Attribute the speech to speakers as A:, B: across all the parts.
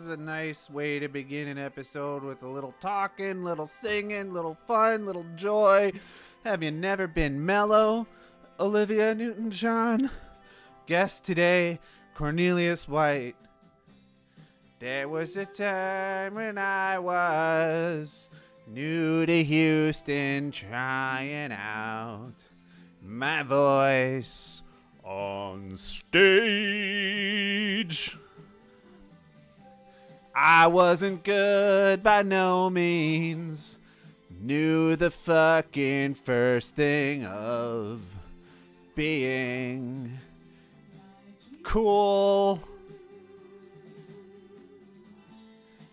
A: is a nice way to begin an episode with a little talking, little singing, little fun, little joy. Have you never been mellow, Olivia Newton John? Guest today, Cornelius White. There was a time when I was new to Houston, trying out my voice on stage. I wasn't good by no means. Knew the fucking first thing of being cool.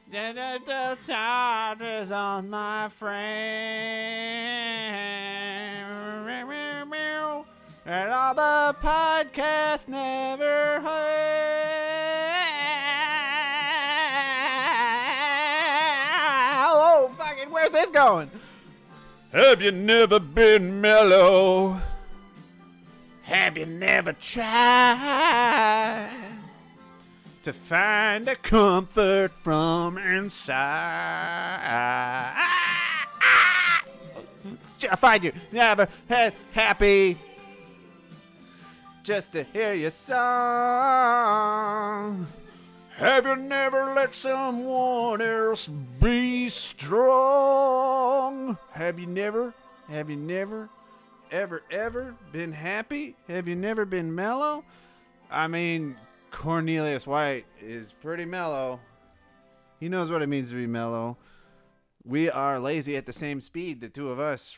A: The charges on my frame. And all the podcasts never Oh, going? Have you never been mellow? Have you never tried to find a comfort from inside? I find you never had happy just to hear your song. Have you never let someone else be strong? Have you never, have you never, ever, ever been happy? Have you never been mellow? I mean, Cornelius White is pretty mellow. He knows what it means to be mellow. We are lazy at the same speed, the two of us.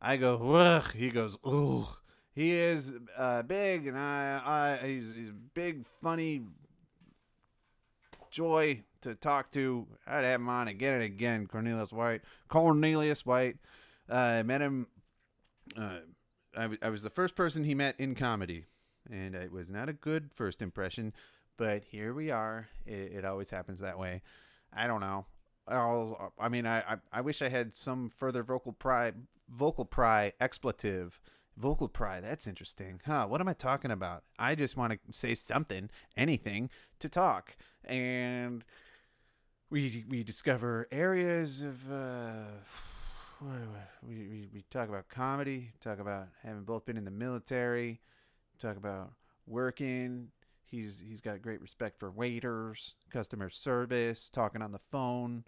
A: I go, ugh. He goes, ugh. He is uh, big, and I, I, he's, he's big, funny, joy to talk to. I'd have him on again and again. Cornelius White. Cornelius White. Uh, I met him. Uh, I, w- I was the first person he met in comedy, and it was not a good first impression. But here we are. It, it always happens that way. I don't know. I, I mean, I, I I wish I had some further vocal pry, vocal pry expletive. Vocal pry, that's interesting. Huh, what am I talking about? I just want to say something, anything to talk. And we we discover areas of uh we, we we talk about comedy, talk about having both been in the military, talk about working. He's he's got great respect for waiters, customer service, talking on the phone,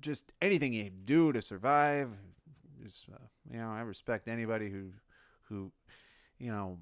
A: just anything you do to survive. Just, uh, you know, I respect anybody who who you know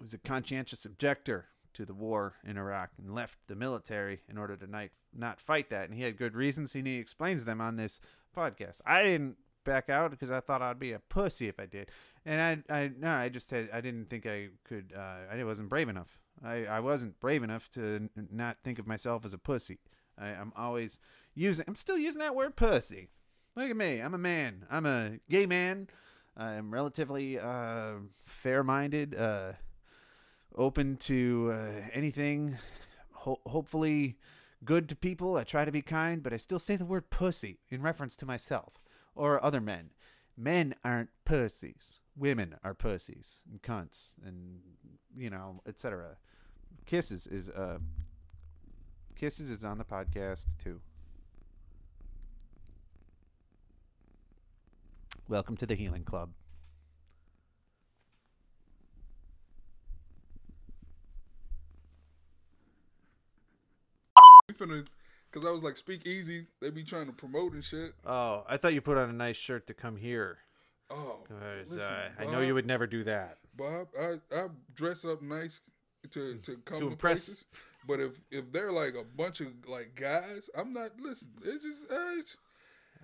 A: was a conscientious objector to the war in Iraq and left the military in order to not not fight that, and he had good reasons, and he explains them on this podcast. I didn't back out because I thought I'd be a pussy if I did, and I I no I just had I didn't think I could uh, I wasn't brave enough. I I wasn't brave enough to n- not think of myself as a pussy. I, I'm always using I'm still using that word pussy. Look at me. I'm a man. I'm a gay man. I'm relatively uh, fair-minded, uh, open to uh, anything. Ho- hopefully, good to people. I try to be kind, but I still say the word pussy in reference to myself or other men. Men aren't pussies. Women are pussies and cunts, and you know, etc. Kisses is uh, kisses is on the podcast too. Welcome to the Healing Club.
B: We finna, cause I was like, speak easy. They be trying to promote and shit.
A: Oh, I thought you put on a nice shirt to come here.
B: Oh,
A: 'cause,
B: listen,
A: uh, I know
B: Bob,
A: you would never do that.
B: Bob, I I dress up nice to to come to,
A: impress-
B: places. But if if they're like a bunch of like guys, I'm not. Listen, it's just uh, it's,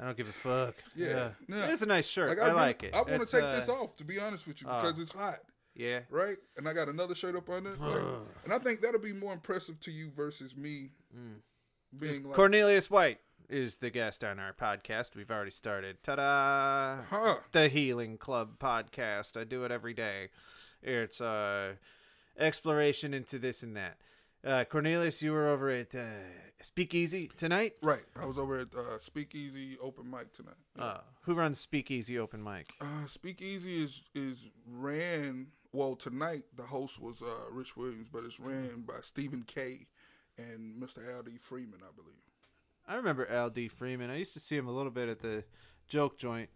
A: I don't give a fuck.
B: Yeah, yeah.
A: It's a nice shirt.
B: like
A: I,
B: really-
A: like it.
B: I want to take
A: uh,
B: this off to be honest with you
A: oh.
B: because it's hot,
A: Yeah.
B: right? And I got another shirt up under, like, and I think that'll be more impressive to you versus me being like,
A: Cornelius White is the guest on our podcast. We've already started. Ta-da!
B: huh?
A: The Healing Club podcast. I do it every day. It's uh exploration into this and that. Uh, Cornelius, you were over at uh, Speakeasy tonight.
B: Right. I was over at uh, Speakeasy open mic tonight.
A: Uh, who runs Speakeasy open mic?
B: Uh, Speakeasy is is ran well tonight. The host was uh, Rich Williams, but it's ran by Stephen K. and Mr. Al D. Freeman, I believe.
A: I remember Al D. Freeman. I used to see him a little bit at the joke joint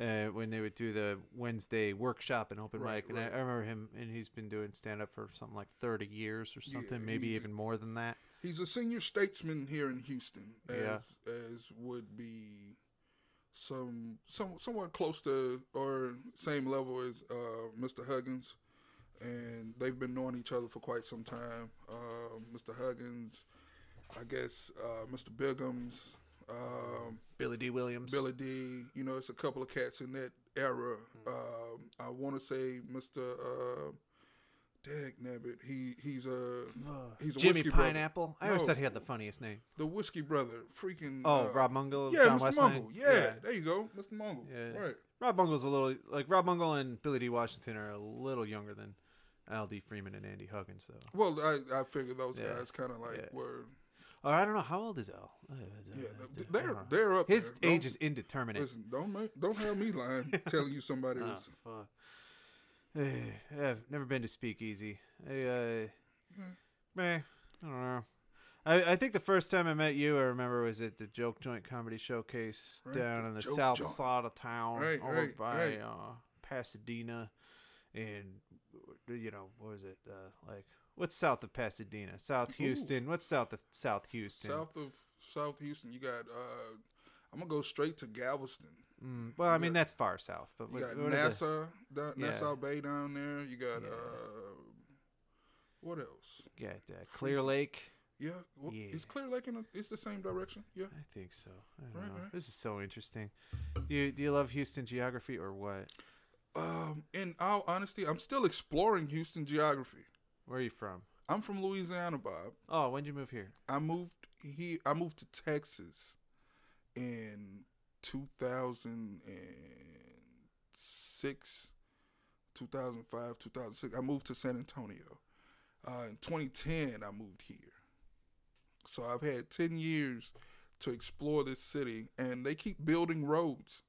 A: uh, when they would do the Wednesday workshop and open
B: Right,
A: mic. And I,
B: right.
A: I remember him, and he's been doing stand up for something like 30 years or something,
B: Yeah,
A: maybe even more than that.
B: He's a senior statesman here in Houston, as
A: Yeah.
B: as would be some some somewhat close to or same level as uh, Mr. Huggins, and they've been knowing each other for quite some time. Uh, Mr. Huggins, I guess uh, Mr. Biggums, um,
A: Billy D. Williams.
B: Billy D. You know, it's a couple of cats in that era.
A: Hmm.
B: Um, I want to say Mr. Uh, Dag Nabbit. He he's a he's a
A: Jimmy
B: whiskey brother.
A: Pineapple. I always
B: No.
A: thought he had the funniest name.
B: the whiskey brother, freaking.
A: Oh,
B: uh,
A: Rob Mungle.
B: Yeah,
A: John
B: Mr.
A: Westline?
B: Mungle. Yeah, there you go, Mr. Mungle.
A: Yeah.
B: Right.
A: Rob Mungle's a little like Rob Mungle and Billy D. Washington are a little younger than Al D. Freeman and Andy Huggins, though.
B: Well, I I figured those
A: Yeah.
B: guys kind of like
A: Yeah.
B: were.
A: Or I don't know how old is. Uh,
B: Yeah, they're they're up.
A: His
B: there.
A: age
B: Don't-
A: is indeterminate.
B: Listen, don't make, don't have me lying, telling you somebody
A: Oh,
B: was.
A: fuck. Eh, I've never been to Speakeasy. I, uh,
B: Hmm.
A: meh, I don't know. I, I think the first time I met you, I remember was at the Joke Joint Comedy Showcase
B: Right,
A: down
B: the
A: on the
B: Joke
A: south
B: Joint.
A: side of town,
B: Right,
A: over
B: right,
A: by. Uh, Pasadena, and you know what was it? Uh, like what's south of Pasadena? South Houston. What's south of South Houston?
B: South of South Houston, you got. uh I'm gonna go straight to Galveston.
A: Mm, well, I mean
B: got-
A: that's far south, but
B: You
A: what,
B: got
A: what
B: Nassau, down,
A: Yeah.
B: Nassau Bay down there. You got
A: Yeah.
B: uh, what else?
A: got uh, Clear Lake.
B: Yeah, well,
A: Yeah.
B: is Clear Lake in? A, it's the same direction. Yeah.
A: I think so. I don't
B: Right,
A: know.
B: right.
A: This is so interesting. Do you do you love Houston geography or what?
B: Um, in all honesty, I'm still exploring Houston geography.
A: Where are you from?
B: I'm from Louisiana, Bob.
A: Oh, when did you move here?
B: I moved he I moved to Texas in 2006, 2005, 2006. I moved to San Antonio. Uh, in 2010, I moved here. So I've had 10 years to explore this city, and they keep building roads.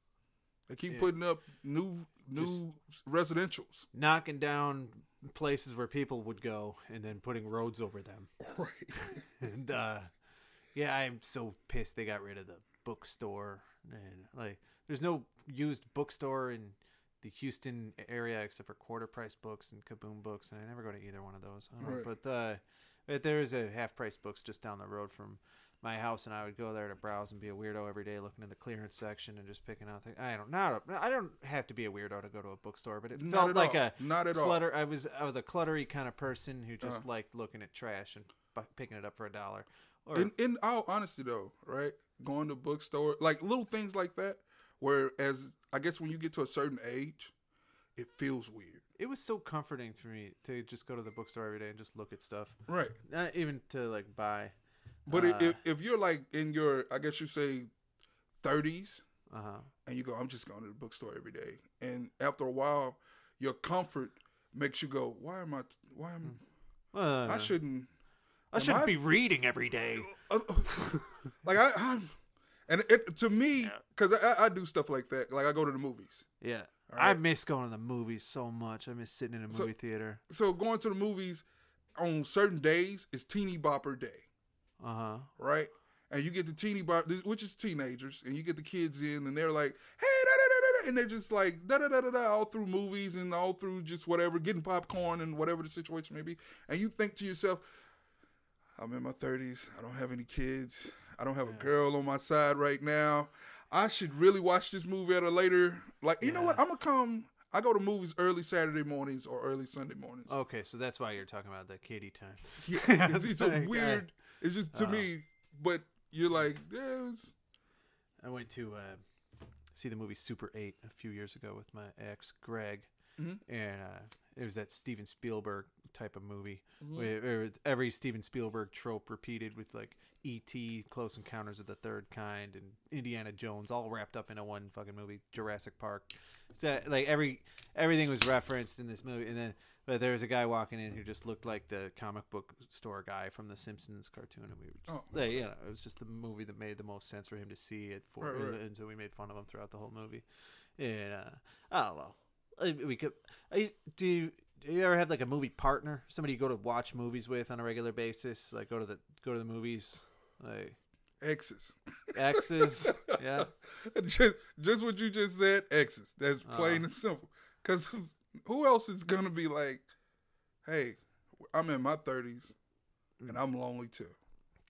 B: They keep
A: Yeah.
B: putting up new new
A: Just-
B: residentials.
A: Knocking down places where people would go and then putting roads over them.
B: Right.
A: and uh yeah, I'm so pissed they got rid of the bookstore and like there's no used bookstore in the Houston area except for quarter price books and kaboom books and I never go to either one of those. I don't know,
B: Right.
A: But uh but there is a half price books just down the road from my house and I would go there to browse and be a weirdo every day looking in the clearance section and just picking out things. I don't not a, I don't have to be a weirdo to go to a bookstore, but it
B: Not
A: felt like
B: all.
A: a
B: Not at all.
A: clutter. I was I was a cluttery kind of person who just
B: Uh-huh.
A: liked looking at trash and picking it up for a dollar. Or
B: in in all honesty though, right? Going to bookstore, like little things like that, where as I guess when you get to a certain age, it feels weird.
A: it was so comforting for me to just go to the bookstore every day and just look at stuff,
B: Right.
A: not even to like buy.
B: But
A: Uh,
B: if, if you're like in your I guess you say thirties
A: Uh huh.
B: and you go, I'm just going to the bookstore every day. And after a while, your comfort makes you go, Why am I why am
A: Uh,
B: I shouldn't
A: I shouldn't
B: I-
A: be reading every day.
B: Uh, like I, I'm, and it to me,
A: Yeah.
B: because I, I do stuff like that. Like I go to the movies.
A: Yeah,
B: All
A: I miss going to the movies so much. I miss sitting in a
B: So-
A: movie theater.
B: So going to the movies on certain days is teeny bopper day,
A: Uh huh.
B: right? And you get the teeny bop, which is teenagers, and you get the kids in, and they're like, "Hey, da da da da," da," and they're just like da da da da da all through movies and all through just whatever, getting popcorn and whatever the situation may be. And you think to yourself, "I'm in my 30s. I don't have any kids. I don't have a girl on my side right now. I should really watch this movie at a later. Like, you know what? I'm gonna come. I go to movies early Saturday mornings or early Sunday mornings.
A: Okay, so that's why you're talking about the kitty time.
B: Yeah, it's, it's a weird. It's just to
A: Oh.
B: me, but you're like,
A: I went to uh, see the movie Super 8 a few years ago with my ex, Greg.
B: Mhm.
A: And uh, it was that Steven Spielberg type of movie.
B: Mhm.
A: Where, where every Steven Spielberg trope repeated with like E.T., Close Encounters of the Third Kind, and Indiana Jones all wrapped up in a one fucking movie, Jurassic Park. So like every everything was referenced in this movie. And then but there was a guy walking in who just looked like the comic book store guy from the Simpsons cartoon, and we were just,
B: Oh.
A: you know, it was just the movie that made the most sense for him to see it for,
B: Right, right.
A: and so we made fun of him throughout the whole movie. And uh, I don't know, we could. Do. do you ever have like a movie partner, somebody you go to watch movies with on a regular basis, like go to the go to the movies, like
B: Exes.
A: exes? yeah,
B: just, just what you just said, exes. That's plain
A: Uh.
B: and simple. Because who else is going to be like, hey, I'm in my 30s and I'm lonely too.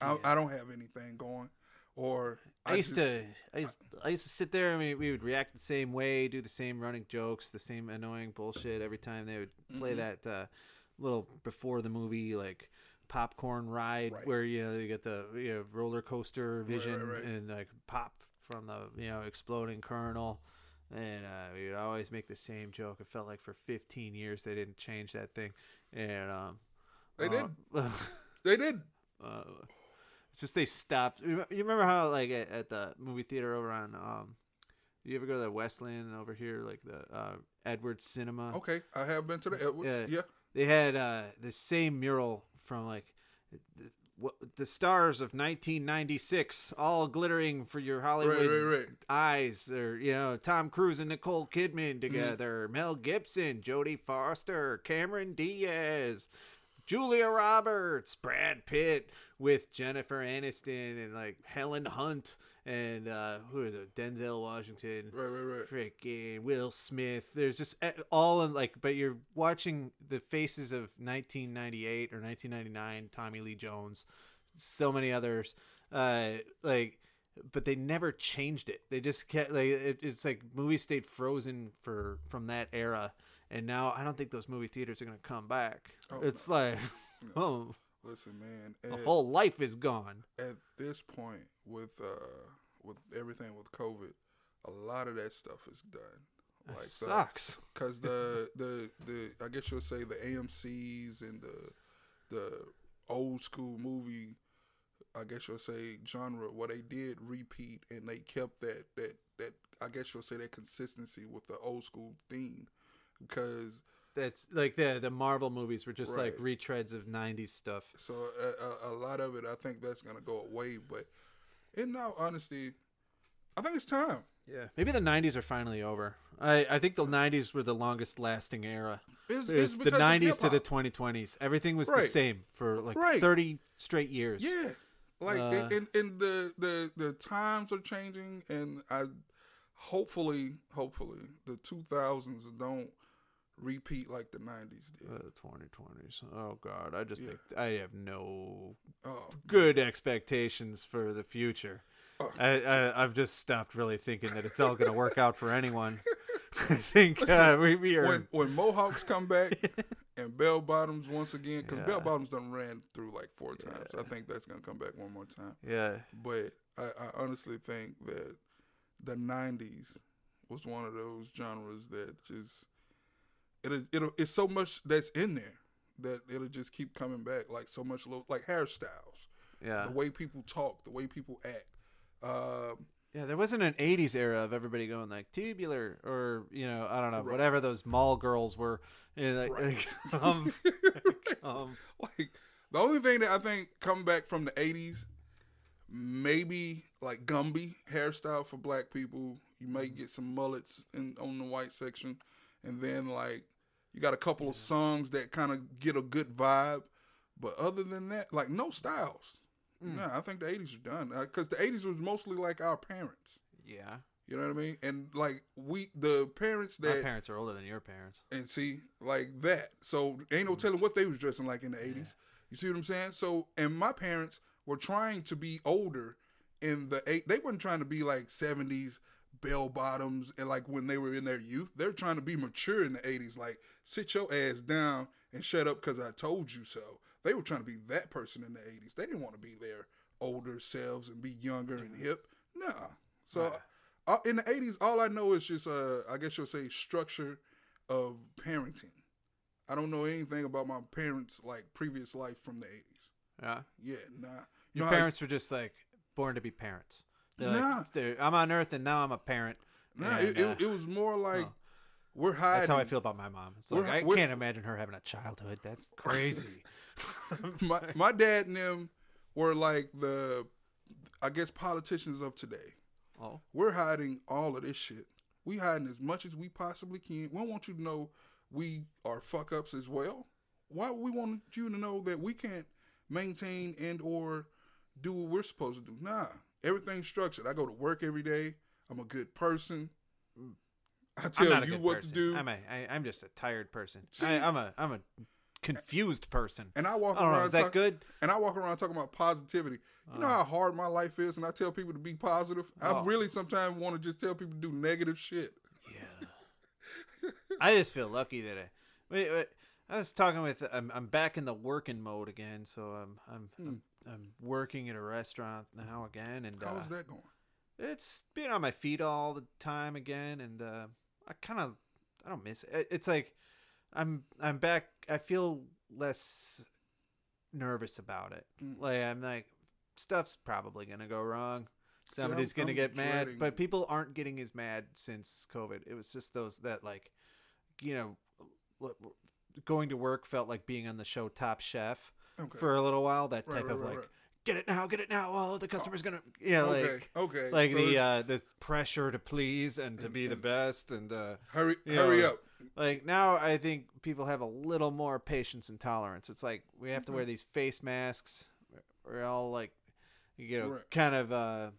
B: I.
A: Yeah.
B: I don't have anything going. Or
A: I, used
B: just-
A: to, I used, I used to sit there. and we we would react the same way, do the same running jokes, the same annoying bullshit every time they would play
B: Mhm.
A: that uh, little before the movie like popcorn ride
B: Right.
A: where you know you get the you know, roller coaster
B: right,
A: vision
B: right.
A: and like pop from the you know exploding kernel. And uh, we would always make the same joke. It felt like for 15 years they didn't change that thing, and um,
B: They
A: uh,
B: They did.
A: uh, it's just they stopped. You you remember how like at, at the movie theater over on um, you ever go to the Westland over here, like the uh, Edwards Cinema?
B: Okay, I have been to the Edwards.
A: Yeah.
B: Yeah.
A: They had uh, the same mural from like the, stars of 1996, all glittering for your Hollywood
B: Right, right, right.
A: eyes, or you know Tom Cruise and Nicole
B: Mm-hmm.
A: Kidman together, Mel Gibson, Jodie Foster, Cameron Diaz, Julia Roberts, Brad Pitt with Jennifer Aniston and like Helen Hunt and uh who is it? Denzel Washington.
B: Right, right, right.
A: Freaking Will Smith. There's just eh, all in like, but you're watching the faces of 1998 or 1999, Tommy Lee Jones, so many others. Uh, like, but they never changed it. They just kept like it, it's like movies stayed frozen for from that era, and now I don't think those movie theaters are gonna come back.
B: Oh,
A: it's like, oh,
B: Listen, man. At,
A: whole life is gone.
B: at this point, with uh, with everything with COVID, a lot of that stuff is done.
A: That
B: the-
A: sucks.
B: because the the the I guess you'll say the AMC's and the the old school movie, I guess you'll say genre. What they did repeat and they kept that that that I guess you'll say that consistency with the old school theme because
A: That's like the the Marvel movies were just like retreads of 90s stuff.
B: so a, a, a lot of it I think that's gonna go away. But in all honesty, I think it's time.
A: Yeah, maybe the '90s are finally over. I, I think the '90s were the longest lasting era.
B: It's,
A: It
B: it's
A: the '90s to the 2020s. Everything was the same for like
B: Right.
A: 30 straight years.
B: Yeah. Like
A: Uh,
B: and, and, the, the the times are changing and I hopefully hopefully the two thousands don't repeat like the nineties did.
A: The 2020s. Oh God, I just
B: Yeah.
A: think I have no
B: oh,
A: good expectations for the future.
B: Oh.
A: I, I I've just stopped really thinking that it's all going to work out for anyone. I think uh, we, we are.
B: when when Mohawks come back and bell bottoms once again because
A: Yeah.
B: bell bottoms done ran through like four times. I think that's gonna come back one more time.
A: yeah,
B: But I, I honestly think that the '90s was one of those genres that just it'll, it'll it's so much that's in there that it'll just keep coming back. Like so much little like hairstyles,
A: yeah,
B: the way people talk, the way people act. Um,
A: yeah. There wasn't an '80s era of everybody going like tubular or you know I don't know
B: Right.
A: whatever those mall girls were. And like,
B: Right.
A: um,
B: Right.
A: um,
B: like the only thing that I think come back from the '80s, maybe like Gumby hairstyle for black people. You might
A: Mm-hmm.
B: get some mullets in on the white section, and then like you got a couple of songs that kind of get a good vibe. But other than that, like no styles.
A: Mm.
B: No, I think the '80s are done because the '80s was mostly like our parents.
A: yeah.
B: You know what I mean? And like we, the parents that My
A: parents are older than your parents.
B: and see like that. So ain't no telling what they was dressing like in the eighties. You see what I'm saying? So and my parents were trying to be older in the eight. They weren't trying to be like seventies bell bottoms and like when they were in their youth. They're trying to be mature in the eighties. Like sit your ass down and shut up because I told you so. They were trying to be that person in the eighties. They didn't want to be their older selves and be younger and hip. Nah. So.
A: Right.
B: Uh, in the 80s all i know is just uh i guess you'll say structure of parenting i don't know anything about my parents like previous life from the 80s
A: Yeah.
B: yeah nah you
A: Your
B: know
A: parents were just like born to be parents. They're
B: Nah.
A: like, "They're- I'm on Earth and now I'm a parent.
B: nah,
A: and,
B: it,
A: uh,
B: it, it was more like we're hiding
A: That's how I feel about my mom. It's like, I can't imagine her having a childhood. That's crazy.
B: my, my dad and them were like the i guess politicians of today
A: oh,
B: we're hiding all of this shit we hiding as much as we possibly can we don't want you to know we are fuck ups as well. Why we want you to know that we can't maintain and or do what we're supposed to do? Nah, everything's structured. I go to work every day. I'm a good person. I
A: I'm
B: tell you what
A: person.
B: to do,
A: I'm a, I, I'm just a tired person.
B: See-
A: I, I'm a, I'm a confused person.
B: and I walk
A: I don't know.
B: around.
A: Is that
B: talk-
A: good?
B: And I walk around talking about positivity. You know
A: Uh.
B: how hard my life is, and I tell people to be positive. I
A: Oh.
B: really sometimes want to just tell people to do negative shit.
A: Yeah. I just feel lucky that I. Wait, wait. I was talking with. I'm, I'm back in the working mode again, so I'm, I'm, I'm, I'm working at a restaurant now again, and
B: How's
A: uh,
B: that going?
A: it's being on my feet all the time again, and uh, I kind of, I don't miss it. It- It's like, I'm, I'm back. I feel less nervous about it.
B: Mm.
A: Like I'm like, stuff's probably gonna go wrong.
B: See,
A: Somebody's
B: I'm-
A: gonna
B: I'm
A: get mad, but people aren't getting as mad since COVID. It was just those that like, you know, going to work felt like being on the show Top Chef
B: Okay.
A: for a little while. That
B: Right,
A: type
B: right,
A: of
B: right,
A: like, get it now, get it now. Oh, the customer's gonna, yeah,
B: okay.
A: like.
B: okay.
A: Like
B: So
A: the uh, this pressure to please and to
B: And-
A: be the best and uh,
B: hurry, hurry
A: know,
B: up.
A: like now I think people have a little more patience and tolerance. It's like we have to wear these face masks. We're all like, you know, kind of uh,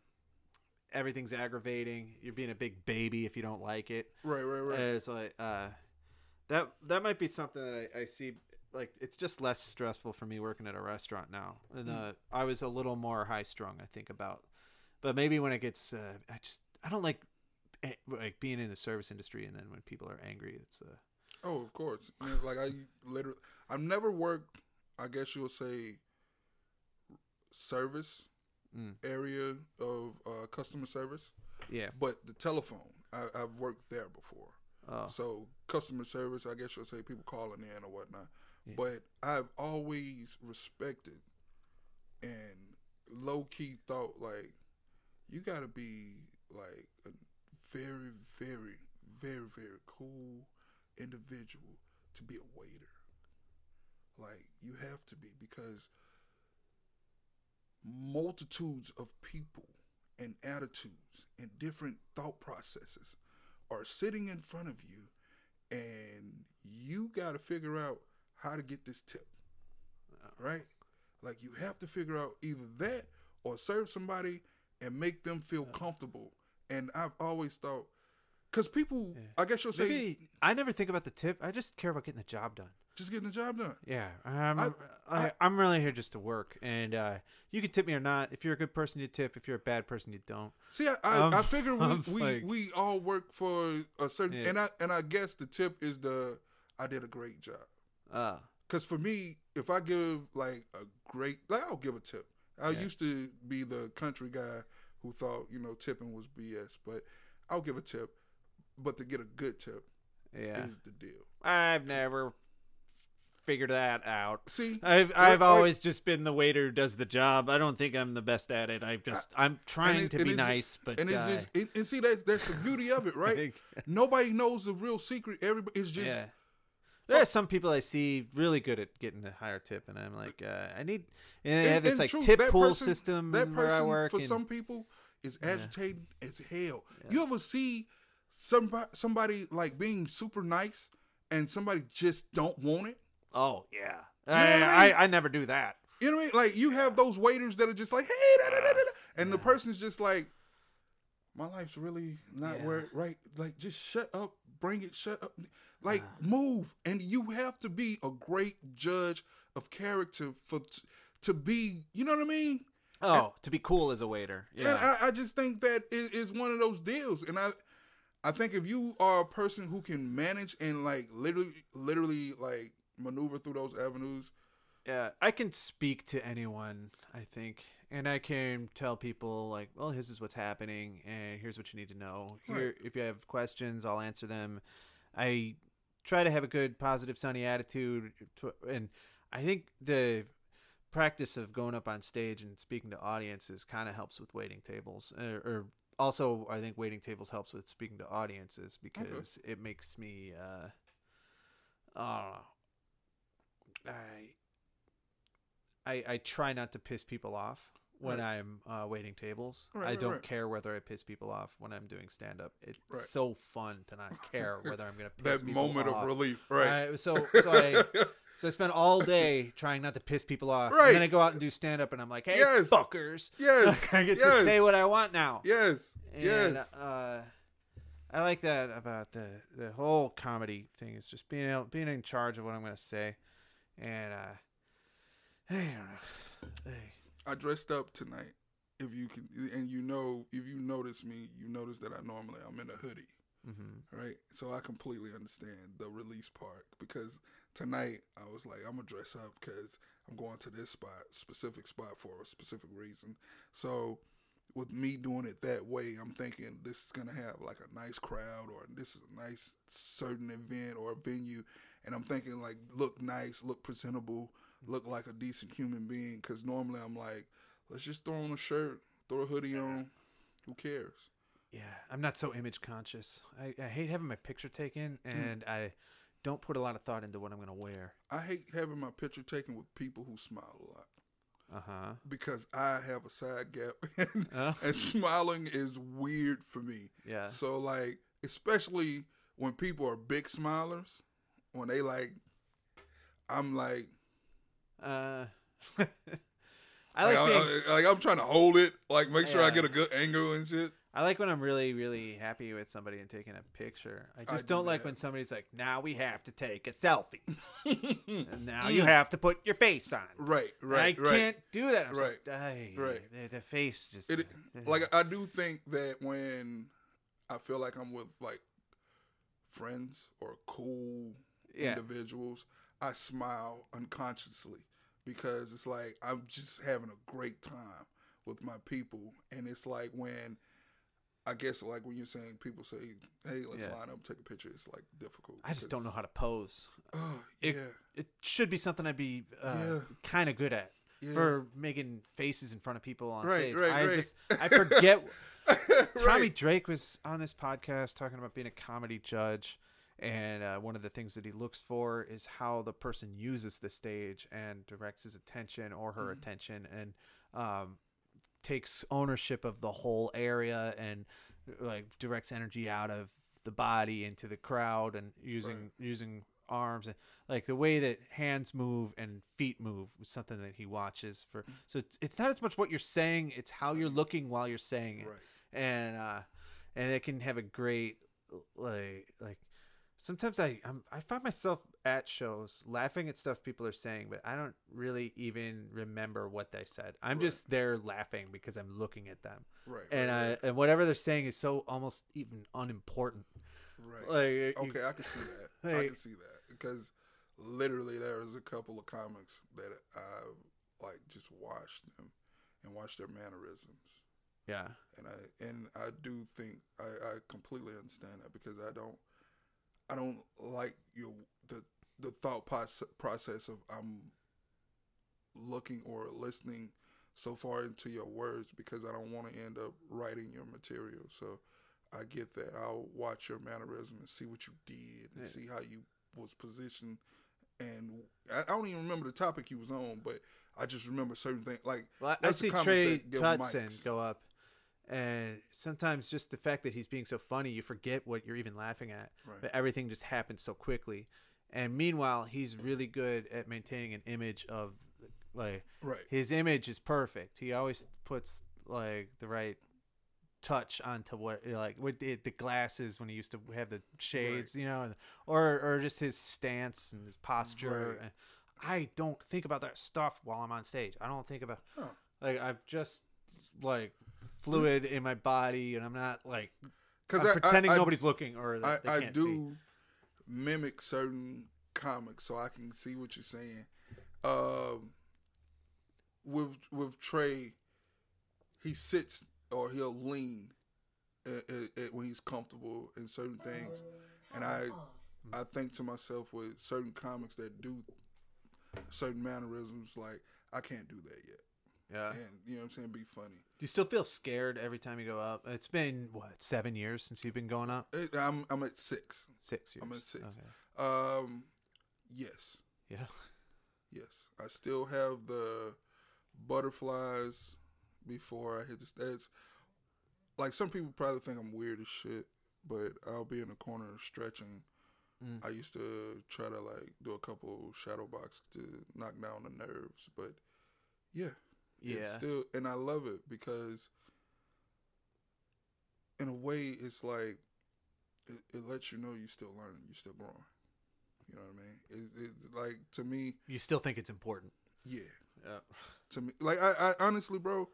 A: everything's aggravating. You're being a big baby if you don't like it.
B: Right, right, right.
A: It's like uh, that. That might be something that I, I see. Like it's just less stressful for me working at a restaurant now. And
B: Mm.
A: uh, I was a little more high strung. I think about, but maybe when it gets, uh, I just I don't like eh, like being in the service industry and then when people are angry, it's uh,
B: oh, of course. I mean, like I literally, I've never worked. I guess you'll say service
A: Mm.
B: area of uh, customer service,
A: yeah.
B: but the telephone. I, I've worked there before.
A: Oh,
B: So customer service, I guess you'll say people calling in or whatnot.
A: Yeah.
B: But I've always respected and low key thought like you got to be like a very, very, very, very cool individual to be a waiter. Like you have to be because multitudes of people and attitudes and different thought processes are sitting in front of you and you got to figure out how to get this tip right like you have to figure out either that or serve somebody and make them feel comfortable and i've always thought because people
A: Yeah.
B: i guess you'll say
A: maybe I never think about the tip. I just care about getting the job done.
B: just getting the job done
A: Yeah, I'm,
B: I-
A: I,
B: I-
A: am really here just to work, and uh, you can tip me or not. If you're a good person, you tip. If you're a bad person, you don't.
B: See, I, I,
A: Um,
B: I figure we, we,
A: like-
B: we all work for a certain,
A: Yeah.
B: and I and I guess the tip is the I did a great job.
A: Uh,
B: Because for me, if I give like a great, like I'll give a tip. I
A: Yeah.
B: used to be the country guy who thought you know tipping was BS, but I'll give a tip. But to get a good tip
A: yeah,
B: is the deal.
A: I've never figured that out.
B: See,
A: I've I've
B: like-
A: always just been the waiter who does the job. I don't think I'm the best at it. I've just I'm trying
B: it-
A: to be
B: it's just-
A: nice, but
B: and it's
A: uh,
B: just and, and see that's that's the beauty of it, right? Nobody knows the real secret. Everybody it's just
A: yeah. There are some people I see really good at getting a higher tip, and I'm like, uh, I need. And they have this like
B: truth,
A: tip pool
B: person-
A: system
B: that
A: where I
B: person
A: work.
B: for
A: and-
B: some people is
A: Yeah.
B: agitating as hell. You ever see somebody somebody like being super nice and somebody just don't want it?
A: oh yeah,
B: know
A: I,
B: I mean?
A: I, I never do that.
B: You know what I mean? Like you have those waiters that are just like, hey, da, da, da, da, da," and the person's just like, my life's really not
A: Yeah.
B: where right. Like just shut up, bring it, shut up, like
A: Yeah.
B: move. And you have to be a great judge of character for t- to be. You know what I mean?
A: Oh, to be cool as a waiter.
B: And
A: Yeah.
B: I, I just think that it is one of those deals. And I I think if you are a person who can manage and like literally literally like maneuver through those avenues,
A: Yeah, I can speak to anyone, I think, and I can tell people like, "Well, this is what's happening, and here's what you need to know. Here,
B: Right.
A: if you have questions, I'll answer them." I try to have a good, positive, sunny attitude, to, and I think the practice of going up on stage and speaking to audiences kind of helps with waiting tables, or, or also I think waiting tables helps with speaking to audiences because it makes me. Uh, uh, I I, I try not to piss people off when
B: Right.
A: I'm uh, waiting tables.
B: Right,
A: I
B: right,
A: don't care whether I piss people off when I'm doing stand up. It's so fun to not care whether I'm going to piss
B: that
A: people
B: moment
A: off.
B: of relief, right?
A: I- so so I so I spend all day trying not to piss people off.
B: Right.
A: And then I go out and do stand up and I'm like, "Hey,
B: Yes.
A: fuckers."
B: yes,
A: I get
B: yes.
A: to say what I want now.
B: yes,
A: And,
B: yes.
A: uh, I like that about the the whole comedy thing is just being able, being in charge of what I'm going to say, and uh, I don't know. Hey,
B: I dressed up tonight. If you can, and you know, if you notice me, you notice that I normally I'm in a hoodie,
A: hmm
B: right? So I completely understand the release part because tonight I was like, I'm gonna dress up because I'm going to this spot, specific spot for a specific reason. So with me doing it that way, I'm thinking this is gonna have like a nice crowd, or this is a nice certain event or venue, and I'm thinking like look nice, look presentable, look like a decent human being. Because normally I'm like, let's just throw on a shirt, throw a hoodie on, who cares?
A: yeah, I'm not so image conscious. I, I hate having my picture taken,
B: Mm.
A: and I don't put a lot of thought into what I'm going to wear.
B: I hate having my picture taken with people who smile a lot
A: Uh huh.
B: because I have a side gap and,
A: Oh.
B: and smiling is weird for me.
A: Yeah.
B: So like, especially when people are big smilers, when they like, I'm like,
A: Uh, I
B: like,
A: like
B: I,
A: being,
B: I- like I'm trying to hold it, like make sure I get a good angle and shit.
A: I like when I'm really, really happy with somebody and taking a picture. I just
B: do
A: don't like
B: that.
A: when somebody's like, "Now we have to take a selfie, and now you have to put your face on."
B: right,
A: I
B: right, right.
A: can't do that. I'm
B: Right,
A: Like,
B: right.
A: The, the face just
B: It, like I do think that when I feel like I'm with like friends or cool
A: yeah,
B: individuals, I smile unconsciously because it's like I'm just having a great time with my people, and it's like when I guess like when you're saying people say, "Hey, let's
A: Yeah.
B: line up, take a picture," it's like difficult.
A: I just don't know how to pose.
B: Oh
A: It-
B: yeah,
A: It should be something I'd be uh,
B: Yeah.
A: kind of good at
B: yeah.
A: for making faces in front of people on
B: Right,
A: stage.
B: right,
A: I
B: right.
A: just I forget. Tommy
B: right.
A: Drake was on this podcast talking about being a comedy judge, and uh, one of the things that he looks for is how the person uses the stage and directs his attention or her
B: Mhm.
A: attention, and um, takes ownership of the whole area and like directs energy out of the body into the crowd and using
B: Right.
A: using arms and like the way that hands move and feet move was something that he watches for so it's, it's not as much what you're saying it's how you're looking while you're saying it
B: Right.
A: and uh and it can have a great like like sometimes i I'm, i find myself at shows laughing at stuff people are saying but i don't really even remember what they said i'm
B: Right.
A: just there laughing because i'm looking at them
B: Right.
A: and
B: right,
A: i and whatever they're saying is so almost even unimportant
B: right.
A: like you-
B: Okay, I can see that. I can see that because literally there was a couple of comics that I like just watched them and watched their mannerisms,
A: yeah
B: and I and I do think I, I completely understand that because I don't I don't like your the the thought process of I'm looking or listening so far into your words because I don't want to end up writing your material. So I get that. I'll watch your mannerism and see what you did and
A: Yeah.
B: see how you was positioned. And I, I don't even remember the topic you was on, but I just remember certain things. Like
A: Well, I- see Trey
B: that give
A: Tutson
B: mics?
A: go up, and sometimes just the fact that he's being so funny, you forget what you're even laughing at.
B: Right.
A: But everything just happens so quickly. And meanwhile, he's mm-hmm. really good at maintaining an image of like
B: right,
A: his image is perfect. He always puts like the right touch onto what like with the, the glasses when he used to have the shades, you know, or or just his stance and his posture.
B: Right.
A: And I don't think about that stuff while I'm on stage. I don't think about
B: Huh.
A: like I've just like fluid in my body, and I'm not like I'm
B: because
A: pretending
B: I,
A: nobody's looking or
B: I,
A: that
B: I do
A: see.
B: mimic certain comics so I can see what you're saying. Um, with with Trey, he sits or he'll lean at, at, at when he's comfortable in certain things, and I I think to myself with certain comics that do certain mannerisms like I can't do that yet,
A: Yeah.
B: and you know what I'm saying, be funny.
A: Do you still feel scared every time you go up? It's been what seven years since you've been going up.
B: It, I'm I'm at six.
A: Six years.
B: I'm at six.
A: Okay.
B: Um, yes.
A: Yeah.
B: Yes, I still have the butterflies before I hit the stage. Like some people probably think I'm weird as shit, but I'll be in the corner stretching.
A: Mm.
B: I used to try to like do a couple shadow box to knock down the nerves, but yeah,
A: Yeah.
B: it's still and I love it because in a way it's like it, it lets you know you're still learning, you're still growing. You know what I mean? It, it like to me,
A: you still think it's important.
B: yeah.
A: Yeah.
B: To me, like I, I honestly, bro,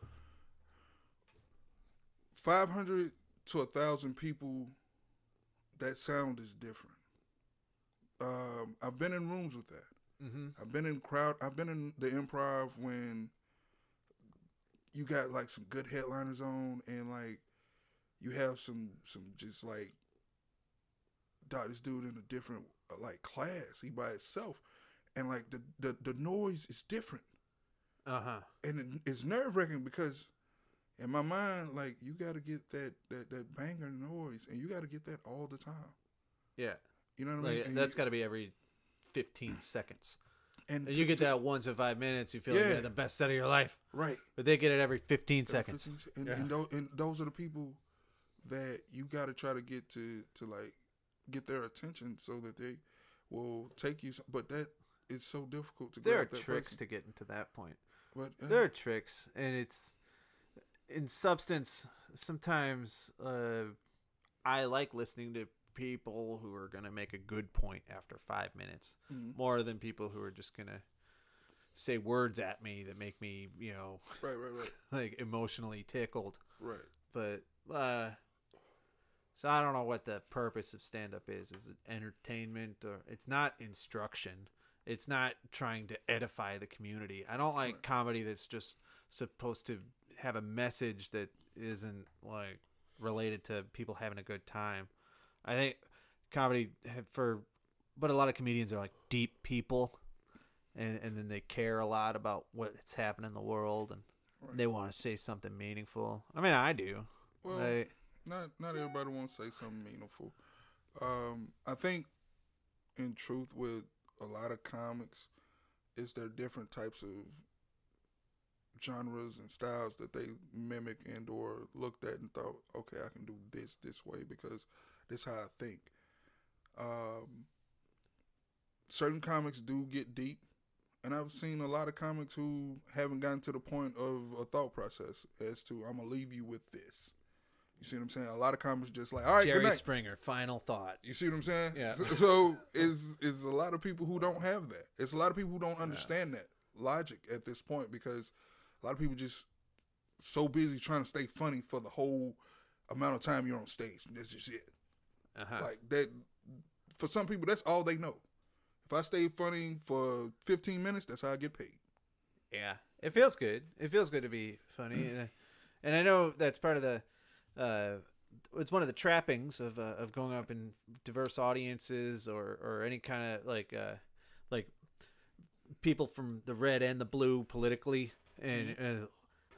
B: five hundred to a thousand people, that sound is different. Um, I've been in rooms with that.
A: Mm-hmm.
B: I've been in crowd. I've been in the improv when you got like some good headliners on, and like you have some some just like, dog, this dude in a different uh, like class. He by himself, and like the the the noise is different,
A: Uh huh.
B: and it, it's nerve wracking because in my mind, like you got to get that that that banger noise, and you got to get that all the time.
A: Yeah.
B: You know what I mean?
A: Like,
B: And
A: that's got to be every 15 seconds.
B: And
A: And you get that once in five minutes, you feel like you
B: Yeah.
A: had the best set of your life.
B: right.
A: But they get it every 15
B: Yeah,
A: seconds.
B: 15 And,
A: Yeah.
B: and, those, and those are the people that you got to try to get to to like get their attention so that they will take you. s- But that is so difficult to.
A: There are
B: grab that
A: tricks
B: person.
A: to getting to that point.
B: But uh,
A: There are tricks, and it's in substance. Sometimes uh, I like listening to people who are going to make a good point after five minutes
B: mhm.
A: more than people who are just going to say words at me that make me, you know,
B: right, right, right,
A: like emotionally tickled.
B: right.
A: But uh so I don't know what the purpose of stand up is. Is it entertainment or it's not instruction. It's not trying to edify the community. I don't like
B: Right.
A: comedy that's just supposed to have a message that isn't like related to people having a good time. I think comedy for but a lot of comedians are like deep people and and then they care a lot about what's happening in the world and
B: Right.
A: they want to say something meaningful. I mean, I do.
B: Well,
A: Like,
B: not not everybody wants to say something meaningful. Um, I think, in truth, with a lot of comics, is there different types of genres and styles that they mimic and or looked at and thought, okay, I can do this this way because this how I think. Um, certain comics do get deep, and I've seen a lot of comics who haven't gotten to the point of a thought process as to I'm gonna leave you with this. You see what I'm saying? A lot of comics just like, all right,
A: Jerry. Springer, final thought.
B: You see what I'm saying?
A: Yeah.
B: So, so is is a lot of people who don't have that. It's a lot of people who don't understand that logic at this point because a lot of people just so busy trying to stay funny for the whole amount of time you're on stage. That's just it.
A: Uh-huh.
B: Like that. For some people, that's all they know. If I stay funny for 15 minutes, that's how I get paid.
A: yeah, it feels good. It feels good to be funny, and, I- and I know that's part of the. Uh, it's one of the trappings of uh, of going up in diverse audiences or or any kind of like uh like people from the red and the blue politically and uh,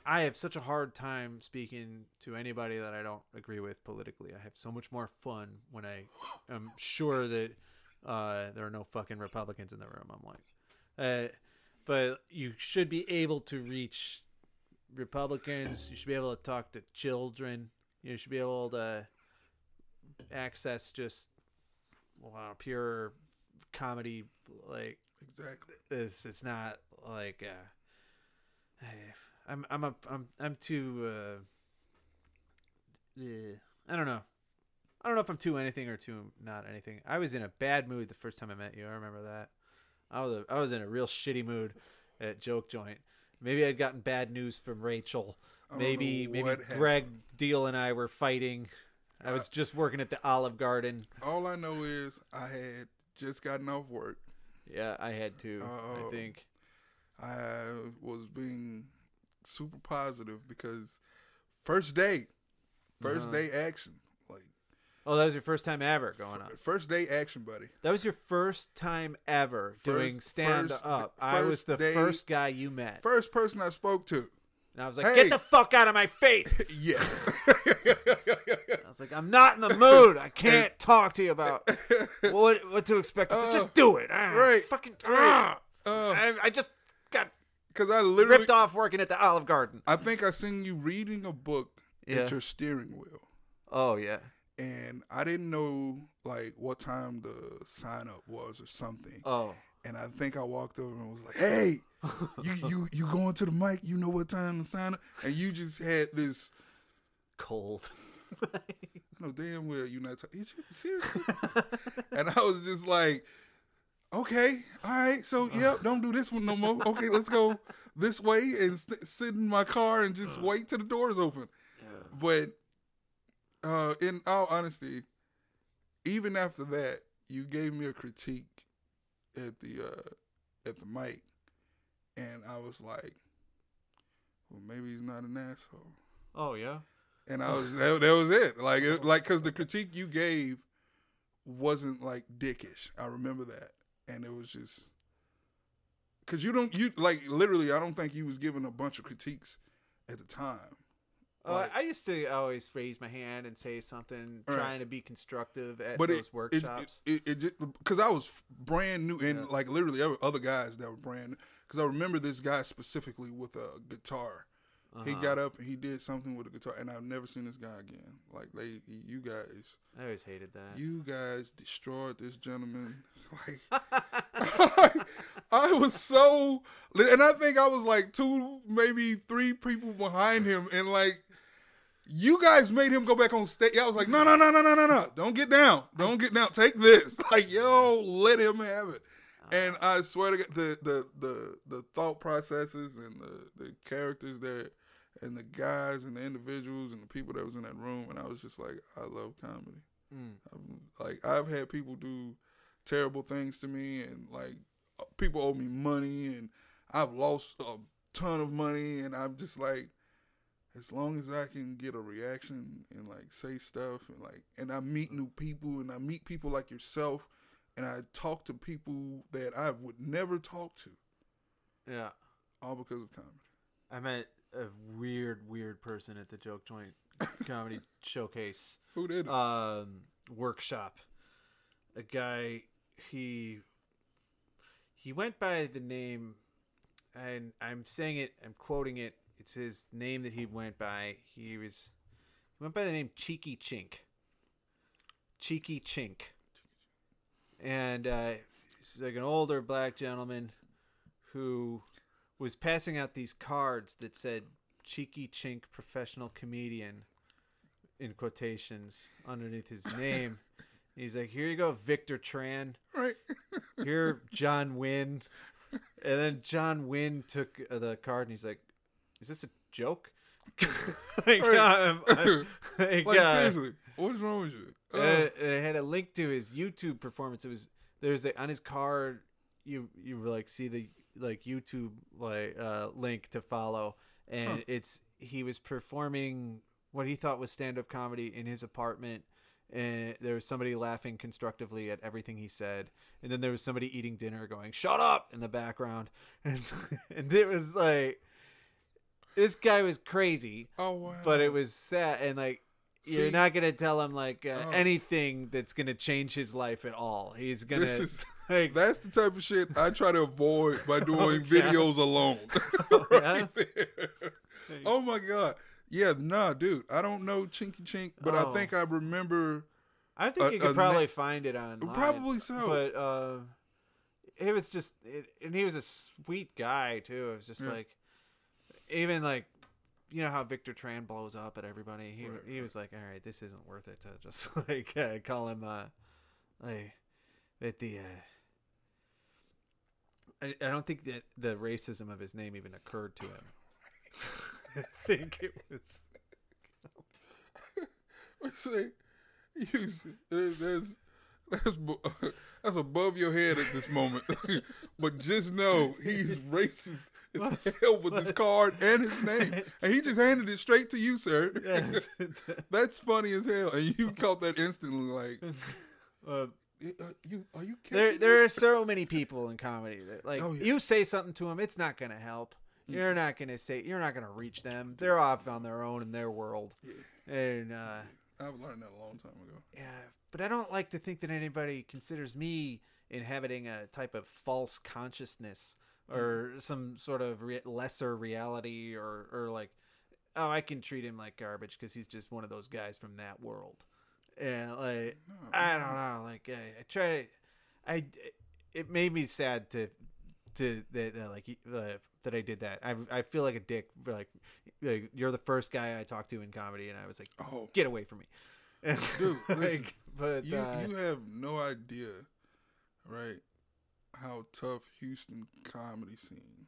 A: I have such a hard time speaking to anybody that I don't agree with politically. I have so much more fun when I am sure that uh, there are no fucking Republicans in the room. I'm like, uh, but you should be able to reach Republicans. You should be able to talk to children. You should be able to access just well, pure comedy. Like
B: Exactly.
A: this, it's not like uh, I'm I'm a, I'm I'm too. Uh, eh, I don't know. I don't know if I'm too anything or too not anything. I was in a bad mood the first time I met you. I remember that. I was a, I was in a real shitty mood at Joke Joint. Maybe I'd gotten bad news from Rachel. Maybe maybe
B: happened.
A: Greg Deal and I were fighting. I was just working at the Olive Garden.
B: All I know is I had just gotten off work.
A: Yeah, I had to. I
B: Oh.
A: think.
B: I was being super positive because first day, 1st
A: Uh-huh.
B: day action, like
A: Oh, that was your first time ever going up.
B: first day action, buddy.
A: That was your first time ever doing stand
B: first-
A: up. I was
B: first
A: the
B: day-
A: first guy you met.
B: First person I spoke to.
A: And I was like,
B: Hey.
A: get the fuck out of my face.
B: Yes.
A: I was like, I'm not in the mood. I can't talk to you about what what to expect.
B: Uh,
A: just do it. Ah,
B: right,
A: Fucking.
B: right.
A: ah.
B: Uh,
A: I, I just
B: because I literally,
A: ripped off working at the Olive Garden.
B: I think I seen you reading a book
A: Yeah.
B: at your steering wheel,
A: Oh yeah.
B: and I didn't know like what time the sign up was or something.
A: Oh.
B: And I think I walked over and was like, "Hey, you you you going to the mic? You know what time to sign up?" And you just had this.
A: Cold.
B: No damn well you're not. you seriously? and I was just like, "Okay, all right. So yep, don't do this one no more. Okay, let's go this way and st- sit in my car and just wait till the doors open." But uh, in all honesty, even after that, you gave me a critique at the uh, at the mic, and I was like, "Well, maybe he's not an asshole."
A: Oh yeah.
B: And I was that, that was it. Like it, like because the critique you gave wasn't like dickish. I remember that, and it was just because you don't you like literally. I don't think you was giving a bunch of critiques at the time.
A: Uh,
B: Like-
A: I used to always raise my hand and say something,
B: Right.
A: trying to be constructive at
B: but
A: those
B: it,
A: workshops.
B: It, it, because I was brand new, and
A: Yeah.
B: like literally other guys that were brand. new. Because I remember this guy specifically with a guitar. He
A: Uh-huh.
B: got up and he did something with a guitar, and I've never seen this guy again. Like they, you guys,
A: I always hated that.
B: you guys destroyed this gentleman. Like I was so, and I think I was like two, maybe three people behind him, and like you guys made him go back on stage. I was like, no, no, no, no, no, no, no, don't get down, don't get down, take this. Like yo, let him have it. And I swear to God, the the the the thought processes and the the characters there, and the guys and the individuals and the people that was in that room, and I was just like, I love comedy.
A: Mm.
B: Like I've had people do terrible things to me, and like people owe me money, and I've lost a ton of money, and I'm just like, as long as I can get a reaction and like say stuff, and like, and I meet new people, and I meet people like yourself, and I talk to people that I would never talk to,
A: Yeah.
B: all because of comedy.
A: I met a weird, weird person at the Joke Joint Comedy Showcase
B: Who did
A: um, workshop. A guy, he he went by the name, and I'm saying it, I'm quoting it. It's his name that he went by. He was he went by the name Cheeky Chink. Cheeky Chink, and uh, he's like an older black gentleman who was passing out these cards that said cheeky chink professional comedian in quotations underneath his name he's like here you go victor tran
B: right?
A: here john wynn and then john wynn took uh, the card and he's like is this a joke like,
B: Right.
A: um, I- like,
B: like
A: uh,
B: seriously, what's wrong with you?
A: uh,
B: Uh,
A: it had a link to his YouTube performance. It was there's a, on his card. You you like see the like YouTube like uh, link to follow, and
B: Huh.
A: it's he was performing what he thought was stand up comedy in his apartment. And there was somebody laughing constructively at everything he said, and then there was somebody eating dinner going "shut up" in the background, and and it was like this guy was crazy
B: oh wow!
A: but it was sad and like you're not gonna tell him like uh,
B: Oh.
A: anything that's gonna change his life at all he's gonna
B: This is-
A: like
B: That's the type of shit I try to avoid by doing videos alone.
A: Oh,
B: right. Oh my god. Yeah, nah, dude. I don't know Chinky Chink, but
A: Oh.
B: I think I remember.
A: i think
B: a-
A: you could
B: na-
A: probably find it on
B: Probably so.
A: but uh it was just it, and he was a sweet guy too it was just
B: Yeah.
A: like even like you know how Victor Tran blows up at everybody. He
B: Right,
A: he was like, all right, this isn't worth it to just like uh, call him uh like at the uh I, I don't think that the racism of his name even occurred to him. I think it was
B: Say, you, there's, there's that's that's above your head at this moment. but just know he's racist as hell with his card and his name, and he just handed it straight to you, sir.
A: yeah.
B: That's funny as hell, and you caught that instantly. Like,
A: uh,
B: are you are you
A: there
B: catching
A: there are so many people in comedy that like
B: Oh, yeah.
A: you say something to them it's not going to help you're not going to say you're not to reach them. They're off on their own in their world.
B: Yeah.
A: and uh
B: I've learned that a long time ago.
A: yeah but i don't like to think that anybody considers me inhabiting a type of false consciousness or some sort of re- lesser reality or or like oh I can treat him like garbage because he's just one of those guys from that world and like
B: No,
A: I don't know like I, I try I it made me sad to to that uh, like uh, that I did that I I feel like a dick like, like you're the first guy I talked to in comedy and I was like
B: Oh,
A: get away from me
B: Dude, listen,
A: like, but
B: you
A: uh,
B: you have no idea, right? How tough Houston comedy scene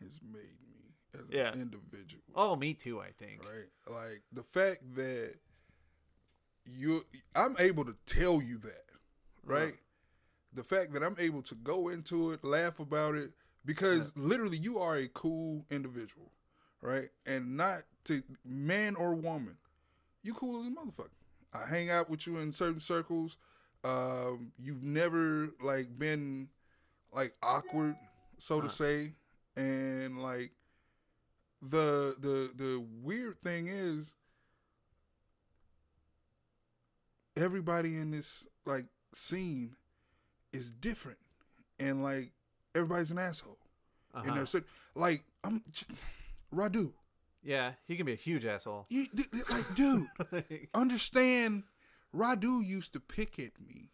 B: has made me as
A: Yeah.
B: an individual.
A: oh me too I think
B: right? Like the fact that you, I'm able to tell you that, right? The fact that I'm able to go into it, laugh about it, because literally you are a cool individual, right? And not to man or woman, you cool as a motherfucker. I hang out with you in certain circles. Um, you've never like been like awkward, so to say, and like the the the weird thing is everybody in this like scene is different and like everybody's an asshole. And
A: Uh-huh.
B: there's like i'm radu.
A: Yeah he can be a huge asshole.
B: You like dude understand radu used to pick at me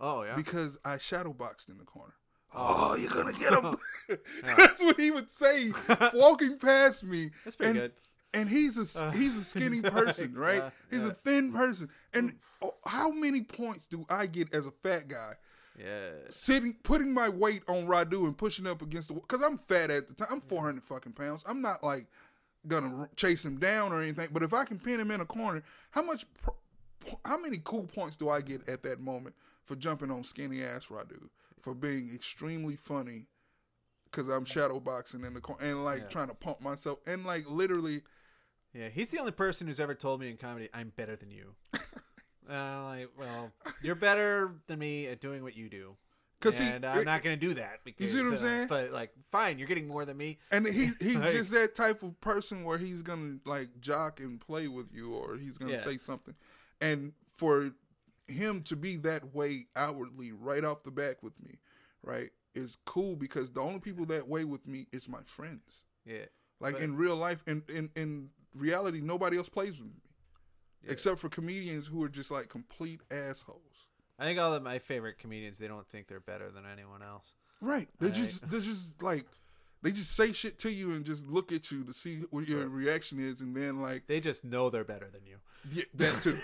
A: oh yeah.
B: because i shadowboxed in the corner.
A: Oh.
B: oh you're gonna get him? That's what he would say walking past me.
A: That's pretty
B: and
A: good
B: and he's a
A: Uh,
B: he's a skinny person, right? he's a thin person, and oh, how many points do I get as a fat guy
A: yeah
B: sitting, putting my weight on Radu and pushing up against the? Because I'm fat at the time. I'm 400 fucking pounds. I'm not like gonna chase him down or anything. But if I can pin him in a corner, how much? How many cool points do I get at that moment for jumping on skinny ass Radu for being extremely funny? Because I'm shadow boxing in the corner and like
A: Yeah.
B: trying to pump myself and like literally.
A: Yeah, he's the only person who's ever told me in comedy, "I'm better than you." and I'm like, well, you're better than me at doing what you do.
B: 'Cause he-
A: and I'm not going to do that because.
B: see what I'm
A: uh,
B: saying?
A: But like, fine, you're getting more than me.
B: And he he's
A: Like-
B: just that type of person where he's gonna like jock and play with you, or he's gonna
A: Yeah.
B: say something. And for him to be that way outwardly right off the back with me, right, is cool because the only people that way with me is my friends.
A: Yeah.
B: Like
A: But-
B: in real life, in in in reality, nobody else plays with me
A: Yeah.
B: except for comedians who are just like complete assholes.
A: I think all of my favorite comedians, they don't think they're better than anyone else.
B: Right. They
A: Right.
B: just they're just like they just say shit to you and just look at you to see what your
A: Right.
B: reaction is, and then like
A: They just know they're better than you.
B: yeah, that too.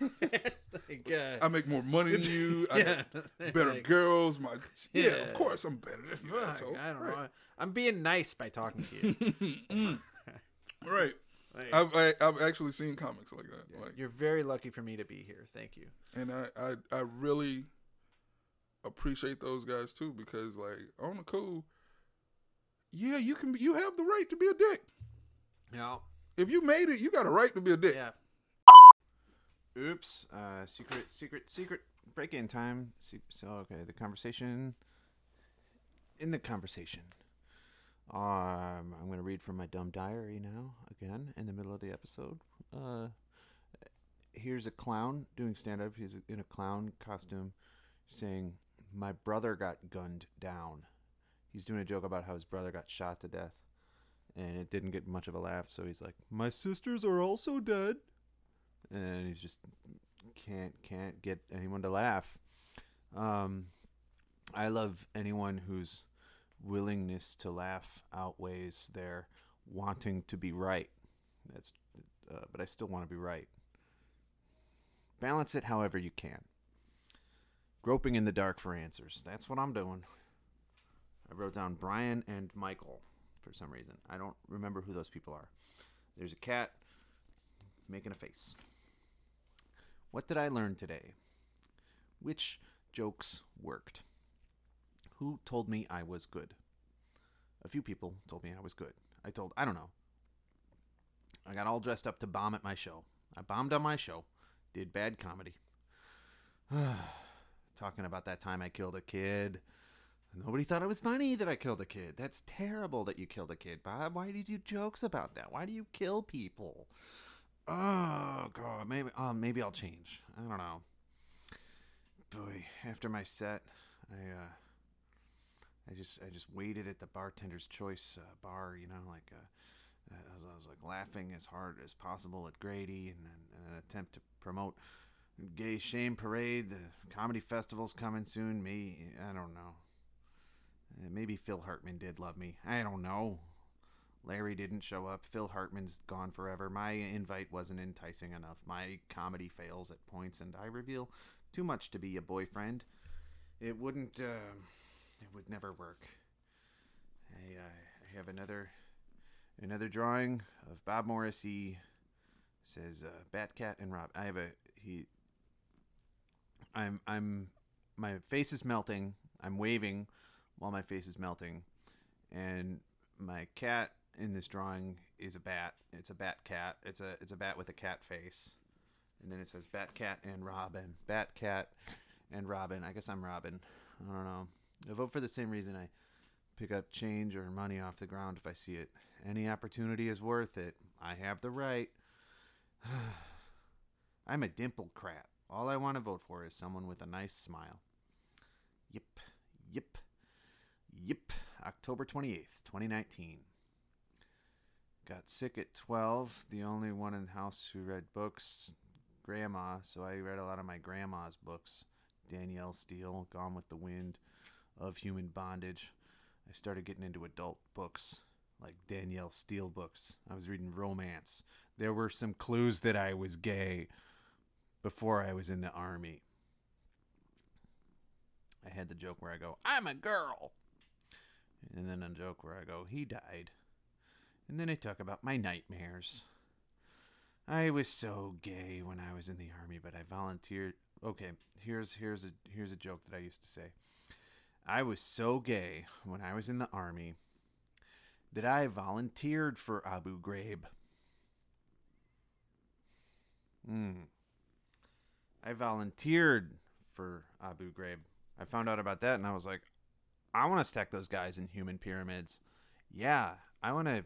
A: like, uh,
B: I make more money than you. I
A: yeah.
B: got better
A: Like,
B: girls. My yeah,
A: Yeah.
B: of course I'm better than you.
A: fuck. I don't
B: right.
A: know. I'm being nice by talking to you.
B: Mm. right.
A: Like,
B: I've I, I've actually seen comics like that.
A: yeah,
B: Like,
A: you're very lucky for me to be here. Thank you.
B: and I, I I really appreciate those guys too because like on the cool, yeah, you can you have the right to be a dick.
A: Yeah.
B: If you made it, you got a right to be a dick.
A: Yeah. Oops. Uh, secret, secret, secret break-in time. So, okay, the conversation. In the conversation. Um, I'm going to read from my dumb diary now, again, in the middle of the episode. Uh, here's a clown doing stand-up. He's in a clown costume saying, my brother got gunned down. He's doing a joke about how his brother got shot to death and it didn't get much of a laugh. So he's like, "My sisters are also dead," and he just can't can't get anyone to laugh. Um, I love anyone whose willingness to laugh outweighs their wanting to be right. That's, uh, but I still want to be right. Balance it however you can. Groping in the dark for answers. That's what I'm doing. I wrote down Brian and Michael for some reason. I don't remember who those people are. There's a cat making a face. What did I learn today? Which jokes worked? Who told me I was good? A few people told me I was good. I told, I don't know. I got all dressed up to bomb at my show. I bombed on my show, did bad comedy. Talking about that time I killed a kid. Nobody thought it was funny that I killed a kid. That's terrible that you killed a kid, Bob. Why do you do jokes about that? Why do you kill people? Oh god, maybe oh, maybe I'll change. I don't know. Boy, after my set, I uh I just I just waited at the bartender's choice uh, bar, you know, like uh, I, was, I was like laughing as hard as possible at Grady and in an attempt to promote gay shame parade. The comedy festival's coming soon. Me, I don't know. Uh, maybe Phil Hartman did love me. I don't know. Larry didn't show up. Phil Hartman's gone forever. My invite wasn't enticing enough. My comedy fails at points, and I reveal too much to be a boyfriend. It wouldn't. Uh, it would never work. I, uh, I have another another drawing of Bob Morrissey. Says uh, Batcat and Rob. I have a he. I'm I'm my face is melting. I'm waving while my face is melting, and my cat in this drawing is a bat. It's a bat cat. It's a it's a bat with a cat face, and then it says Bat Cat and Robin. Bat Cat and Robin. I guess I'm Robin. I don't know. I vote for the same reason I pick up change or money off the ground if I see it. Any opportunity is worth it. I have the right. I'm a dimple crap. All I want to vote for is someone with a nice smile. Yep, yep, yep. October 28th, 2019. Got sick at 12. The only one in the house who read books, grandma, so I read a lot of my grandma's books. Danielle Steel, Gone with the Wind, Of Human Bondage. I started getting into adult books, like Danielle Steel books. I was reading romance. There were some clues that I was gay before I was in the army. I had the joke where I go, I'm a girl. And then a joke where I go, he died. And then I talk about my nightmares. I was so gay when I was in the army, but I volunteered. Okay, here's here's a here's a joke that I used to say. I was so gay when I was in the army that I volunteered for Abu Ghraib. Hmm. I volunteered for Abu Ghraib. I found out about that and I was like, I want to stack those guys in human pyramids. Yeah, I want to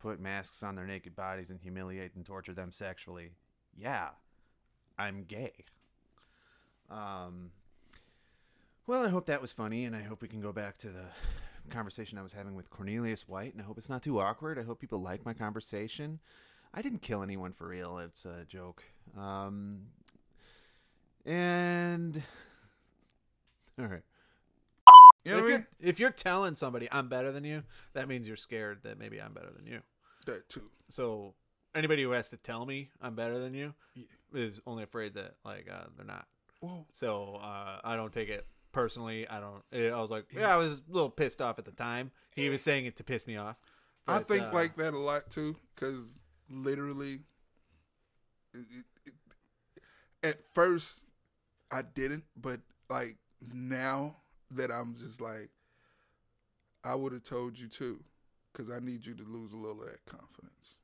A: put masks on their naked bodies and humiliate and torture them sexually. Yeah, I'm gay. Um, well, I hope that was funny, and I hope we can go back to the conversation I was having with Cornelius White, and I hope it's not too awkward. I hope people like my conversation. I didn't kill anyone for real. It's a joke. Um, and all right.
B: You know
A: if,
B: what I
A: you're,
B: mean?
A: if you're telling somebody I'm better than you, that means you're scared that maybe I'm better than you.
B: That too.
A: So anybody who has to tell me I'm better than you
B: Yeah.
A: is only afraid that like uh, they're not.
B: Whoa.
A: So uh, I don't take it personally. I don't. I was like, yeah, I was a little pissed off at the time. He was saying it to piss me off.
B: I think
A: uh,
B: like that a lot too, because literally, it, it, it, at first I didn't, but like now that I'm just like, I would have told you too, because I need you to lose a little of that confidence.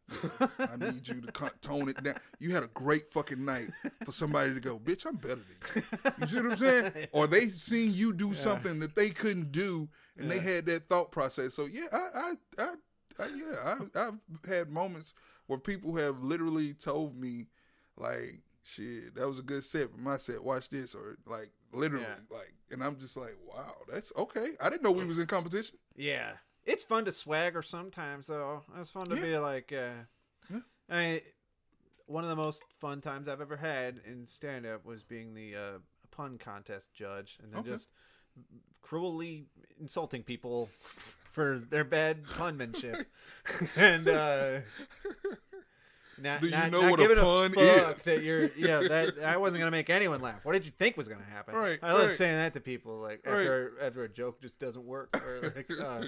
B: I need you to con- tone it down. You had a great fucking night for somebody to go, bitch, I'm better than you. You see what I'm saying? Or they seen you do something that they couldn't do, and they had that thought process. So yeah, I, I, I, I yeah, I, I've had moments where people have literally told me, like, shit, that was a good set, but my set, watch this, or like literally,
A: Yeah.
B: like, and I'm just like, wow, that's okay. I didn't know we was in competition.
A: Yeah, it's fun to swagger sometimes, though. It's fun to
B: Yeah.
A: be like, uh,
B: Yeah.
A: I. One of the most fun times I've ever had in stand up was being the uh, pun contest judge, and then
B: Okay.
A: just cruelly insulting people for their bad punmanship, and uh, not,
B: Do you
A: not,
B: know
A: not
B: what a
A: giving
B: pun
A: fuck
B: is?
A: That you're, yeah, that I wasn't gonna make anyone laugh. What did you think was gonna happen?
B: Right,
A: I love
B: right.
A: saying that to people, like
B: Right.
A: after after a joke just doesn't work, or like, uh,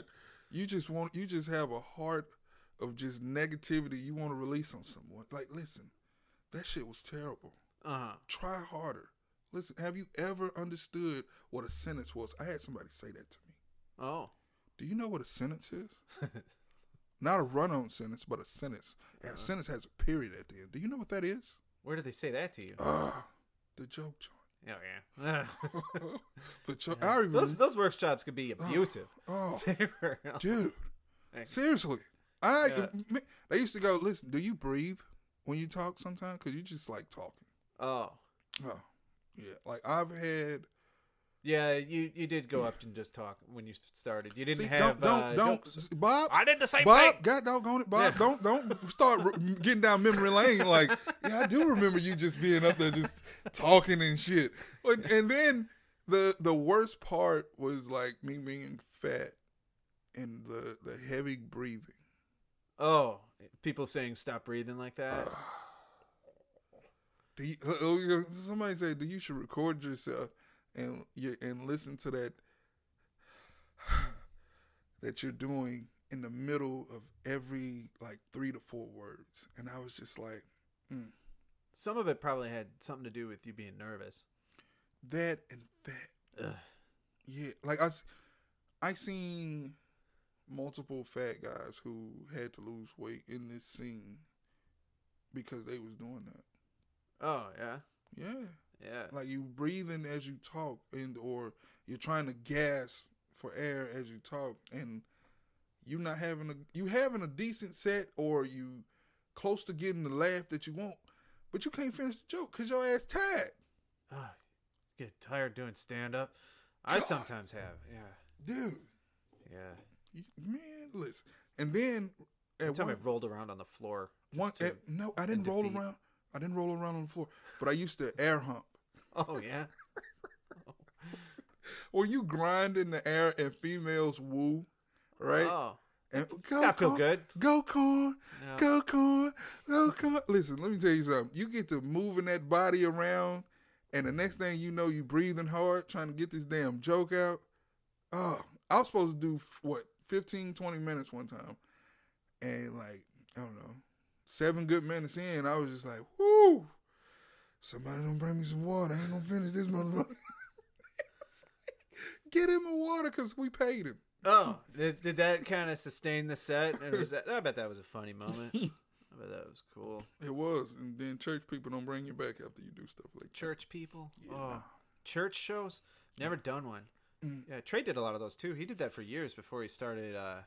B: you just want you just have a heart of just negativity you want to release on someone. Like, listen, that shit was terrible.
A: uh-huh.
B: Try harder. Listen, have you ever understood what a sentence was? I had somebody say that to me.
A: Oh.
B: Do you know what a sentence is? Not a run-on sentence, but a sentence. A
A: Uh-huh.
B: sentence has a period at the end. Do you know what that is?
A: Where did they say that to you?
B: Ah, the joke.
A: Oh yeah.
B: the joke. I remember.
A: those those workshops could be oh, abusive.
B: oh,
A: were-
B: dude.
A: Thanks.
B: Seriously, I.
A: Yeah.
B: They used to go. Listen, do you breathe when you talk sometimes? Because you just like talking.
A: oh.
B: Oh, yeah. Like I've had.
A: Yeah, you you did go up and just talk when you started. You didn't
B: See,
A: have
B: don't
A: uh,
B: don't
A: jokes.
B: don't Bob.
A: I did the same
B: Bob,
A: thing.
B: God doggone it, Bob.
A: Yeah.
B: Don't don't start r- getting down memory lane. Like, yeah, I do remember you just being up there just talking and shit. But, and then the the worst part was like me being fat and the the heavy breathing.
A: Oh, people saying stop breathing like that.
B: Do you, uh, uh, somebody said that you should record yourself and you and listen to that that you're doing in the middle of every like three to four words, and I was just like, mm,
A: Some of it probably had something to do with you being nervous.
B: that and that.
A: Ugh.
B: Yeah, like i i seen multiple fat guys who had to lose weight in this scene because they was doing that.
A: Oh yeah,
B: Yeah.
A: Yeah.
B: like you breathing as you talk and or you're trying to gas for air as you talk and you're not having a you having a decent set or you close to getting the laugh that you want but you can't finish the joke because your ass tired
A: Ah, get tired doing stand up. I
B: God.
A: sometimes have. Yeah,
B: dude
A: yeah.
B: man listen and then at One
A: time I rolled around on the floor.
B: one at, no i didn't roll
A: defeat.
B: around i didn't roll around on the floor but i used to air hump
A: Oh yeah.
B: where you grind in the air and females woo right
A: Oh,
B: and go
A: that feel good.
B: go corn
A: No.
B: Go corn, go corn. Listen, let me tell you something. You get to moving that body around, and the next thing you know, you breathing hard, trying to get this damn joke out. Oh, I was supposed to do what 15, 20 minutes one time, and like I don't know, seven good minutes in, I was just like, "Whoo!" Somebody don't bring me some water. I ain't gonna finish this motherfucker. Get him a water because we paid him.
A: Oh, did, did that kind of sustain the set? And was that, I bet that was a funny moment. I bet that was cool.
B: It was, and then church people don't bring you back after you do stuff like that.
A: Church people.
B: Yeah,
A: oh, church shows. Never done one.
B: Mm.
A: Yeah, Trey did a lot of those too. He did that for years before he started uh,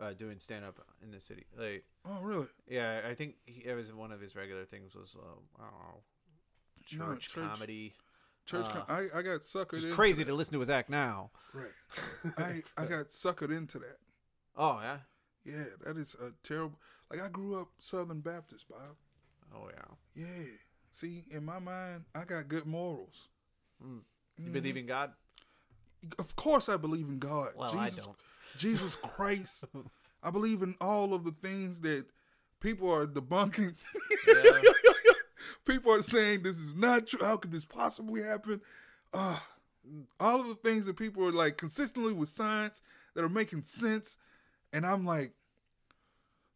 A: uh, doing stand up in the city. Like,
B: Oh, really?
A: yeah, I think he, it was one of his regular things was uh, I don't know,
B: No,
A: church,
B: church-
A: comedy.
B: Church,
A: Uh,
B: con- I, I got suckered.
A: It's
B: into
A: crazy
B: that.
A: to listen to his act now.
B: Right. I I got suckered into that.
A: Oh yeah.
B: Yeah, that is a terrible. Like I grew up Southern Baptist, Bob.
A: Oh yeah.
B: Yeah. See, in my mind, I got good morals.
A: Mm. You
B: Mhm.
A: believe in God?
B: Of course, I believe in God.
A: Well,
B: Jesus,
A: I don't.
B: Jesus Christ. I believe in all of the things that people are debunking.
A: Yeah.
B: people are saying this is not true. How could this possibly happen? Uh, all of the things that people are like consistently with science that are making sense. And I'm like,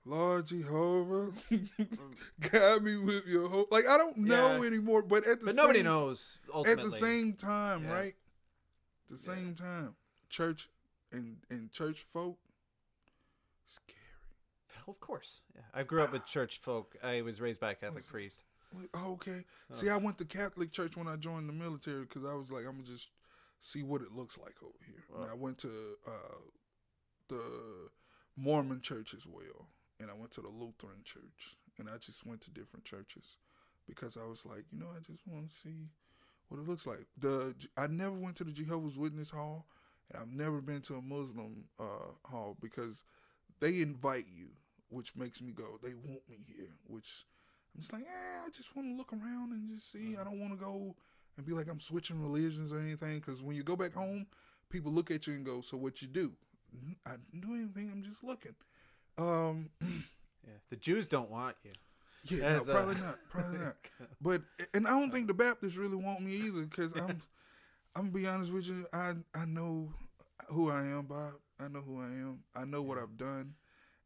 B: Lord Jehovah, guide me with your hope. Like, I don't know
A: Yeah.
B: anymore, but at the
A: but
B: same
A: nobody knows
B: At the same time,
A: Yeah.
B: right? At
A: the
B: same time. Church and, and church folk, scary.
A: Of course. Yeah. I grew up with church folk. I was raised by a Catholic priest.
B: Like, Oh, okay.
A: Oh.
B: See, I went to Catholic church when I joined the military because I was like, I'm gonna just see what it looks like over here. And I went to uh, the Mormon church as well, and I went to the Lutheran church, and I just went to different churches because I was like, you know, I just want to see what it looks like. The I never went to the Jehovah's Witness hall, and I've never been to a Muslim uh, hall because they invite you, which makes me go. They want me here, which I'm just like, eh, I just want to look around and just see. I don't want to go and be like I'm switching religions or anything. Because when you go back home, people look at you and go, "So what you do?" I didn't do anything. I'm just looking. Um,
A: Yeah. The Jews don't want you.
B: yeah, no,
A: As a-
B: probably not, probably not. But and I don't think the Baptists really want me either. Because I'm, I'm gonna be honest with you. I I know who I am, Bob. I know who I am. I know what I've done,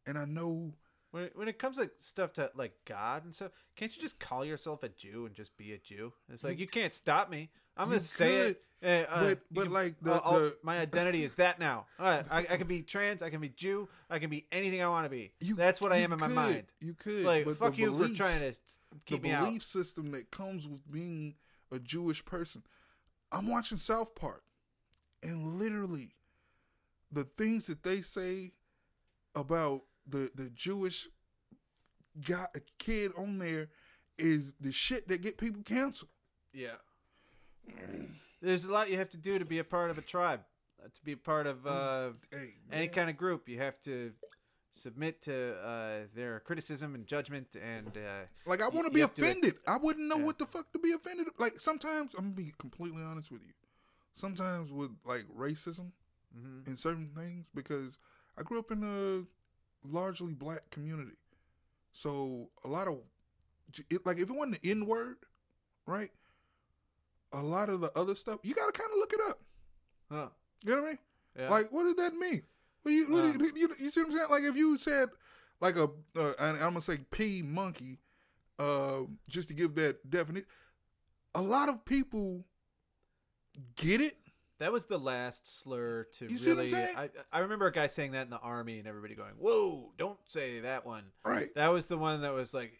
B: and I know
A: When it, when it comes to stuff to like God and stuff, can't you just call yourself a Jew and just be a Jew? It's like you, can't stop me. I'm gonna say it. Eh, uh,
B: but- but,
A: can-
B: like, the-
A: uh,
B: the-
A: my identity is that now. All right, I, I can be trans. I can be Jew. I can be anything I want to be.
B: you.
A: That's what I
B: you
A: am in my mind.
B: You could.
A: Like fuck
B: the
A: you for trying to keep
B: the
A: me out.
B: belief system that comes with being a Jewish person. I'm watching South Park, and literally, the things that they say about the the Jewish guy kid on there is the shit that get people canceled.
A: Yeah. there's a lot you have to do to be a part of a tribe, uh, to be a part of uh,
B: Hey,
A: any kind of group. You have to submit to uh, their criticism and judgment, and uh,
B: Like I want to be offended. I wouldn't know
A: Yeah.
B: what the fuck to be offended. Like sometimes I'm gonna be completely honest with you. Sometimes with like racism
A: mhm.
B: in certain things because I grew up in a largely black community, so a lot of it, like if it wasn't the N word, right? A lot of the other stuff you gotta kind of look it up.
A: Huh.
B: You know what I mean?
A: Yeah.
B: Like, what does that mean? What you,
A: Uh.
B: you, you, you see what I'm saying? Like, if you said, like a, uh, and I'm gonna say P monkey, uh, just to give that definition, a lot of people get it.
A: That was the last slur to
B: You see what I'm
A: really. I, I remember a guy saying that in the army, and everybody going, "Whoa, don't say that one."
B: Right.
A: That was the one that was like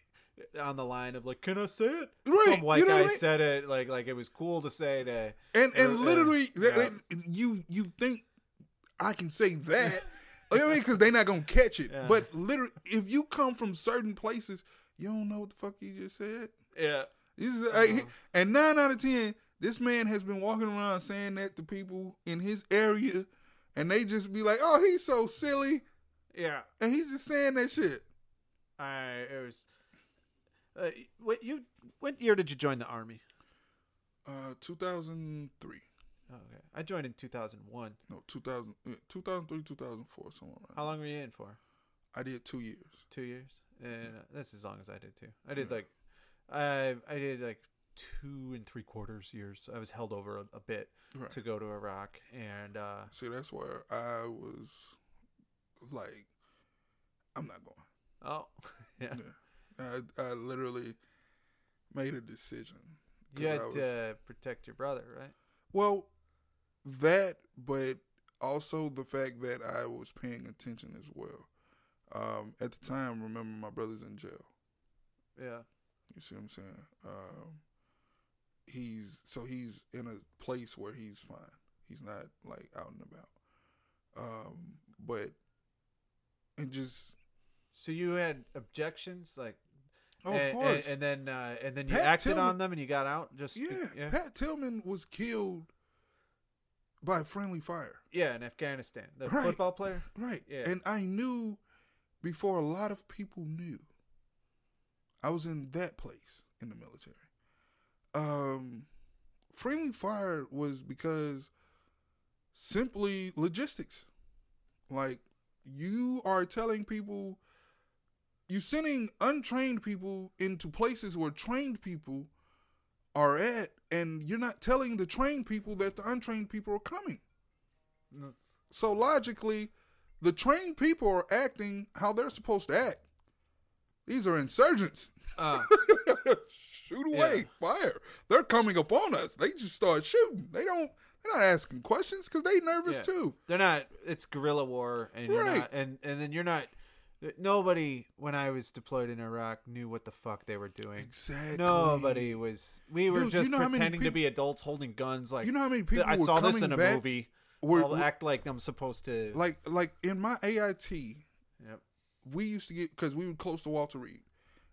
A: on the line of like, "Can I say it?"
B: Right.
A: Some white
B: you know
A: guy
B: I mean?
A: said it like like it was cool to say to.
B: And and
A: Uh, uh,
B: literally, that,
A: yeah.
B: that- you you think I can say that? you know what I mean? Because they're not gonna catch it.
A: Yeah.
B: But literally, if you come from certain places, you don't know what the fuck you just said.
A: Yeah.
B: This is,
A: Uh-huh.
B: and nine out of ten, this man has been walking around saying that to people in his area, and they just be like, "Oh, he's so silly,"
A: Yeah.
B: and he's just saying that shit.
A: I it was. Uh, what you? What year did you join the army?
B: Uh, 2003,
A: Oh, okay, I joined in two thousand one.
B: no, 2000, uh, 2003, 2004, somewhere around.
A: How long were you in for?
B: I did two years.
A: Two years, and uh, that's as long as I did too. I did
B: Yeah.
A: like, I I did like two and three quarters years. I was held over a, a bit
B: Right.
A: to go to Iraq, and uh,
B: See, that's where I was like, I'm not going.
A: oh, yeah,
B: I, I literally made a decision.
A: you had
B: was-
A: to protect your brother, right?
B: Well, that, but also the fact that I was paying attention as well. Um, at the time, remember my brother's in jail.
A: Yeah,
B: You see what I'm saying? Um, he's so he's in a place where he's fine. He's not like out and about. Um, but and just
A: so you had objections, like,
B: oh,
A: and,
B: of course,
A: and, then uh, and then you
B: Pat
A: acted
B: Tillman-
A: on them, and you got out. Just
B: yeah,
A: yeah,
B: Pat Tillman was killed by friendly fire.
A: yeah, in Afghanistan, the
B: Right.
A: football player.
B: Right.
A: Yeah.
B: And I knew before a lot of people knew. I was in that place in the military. Um friendly fire was because simply logistics. Like you are telling people you're sending untrained people into places where trained people are at and you're not telling the trained people that the untrained people are coming.
A: Mm.
B: So logically, the trained people are acting how they're supposed to act. These are insurgents.
A: Uh,
B: Shoot away, fire. They're coming upon us. They just start shooting. They don't. They're not asking questions because they nervous
A: Yeah.
B: too.
A: they're not. It's guerrilla war, and you're
B: Right.
A: not, and and then you're not. Nobody, when I was deployed in Iraq, knew what the fuck they were doing.
B: Exactly.
A: Nobody was. We were
B: Dude,
A: just
B: you know
A: pretending to be adults holding guns. Like
B: You know how many people
A: I saw this in a
B: back
A: movie.
B: were-
A: I'll act like I'm supposed to.
B: like like in my AIT,
A: Yep.
B: we used to get because we were close to Walter Reed,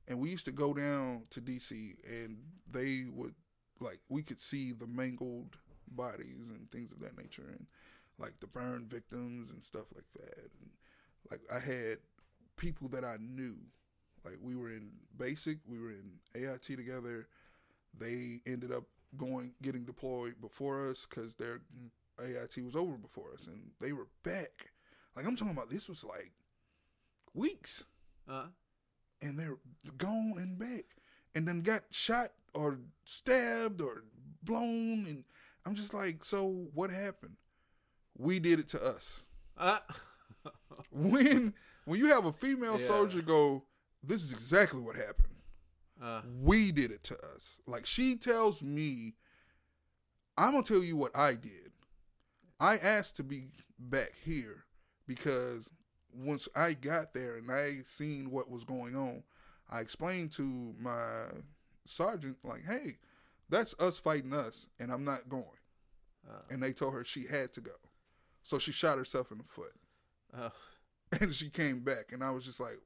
B: and we used to go down to DC, and they would like we could see the mangled bodies and things of that nature, and like the burn victims and stuff like that, and like I had people that I knew, like we were in basic, we were in AIT together. They ended up going getting deployed before us because their AIT was over before us, and they were back. Like I'm talking about, this was like weeks,
A: Uh,
B: and they're gone and back, and then got shot or stabbed or blown, and I'm just like, so what happened? We did it to us.
A: uh,
B: When when you have a female
A: Yeah.
B: soldier go, this is exactly what happened.
A: uh,
B: We did it to us. Like she tells me, I'm gonna tell you what I did. I asked to be back here because once I got there and I seen what was going on, I explained to my sergeant like, "Hey, that's us fighting us, and I'm not going."
A: uh,
B: And they told her she had to go, so she shot herself in the foot,
A: uh.
B: and she came back, and I was just like,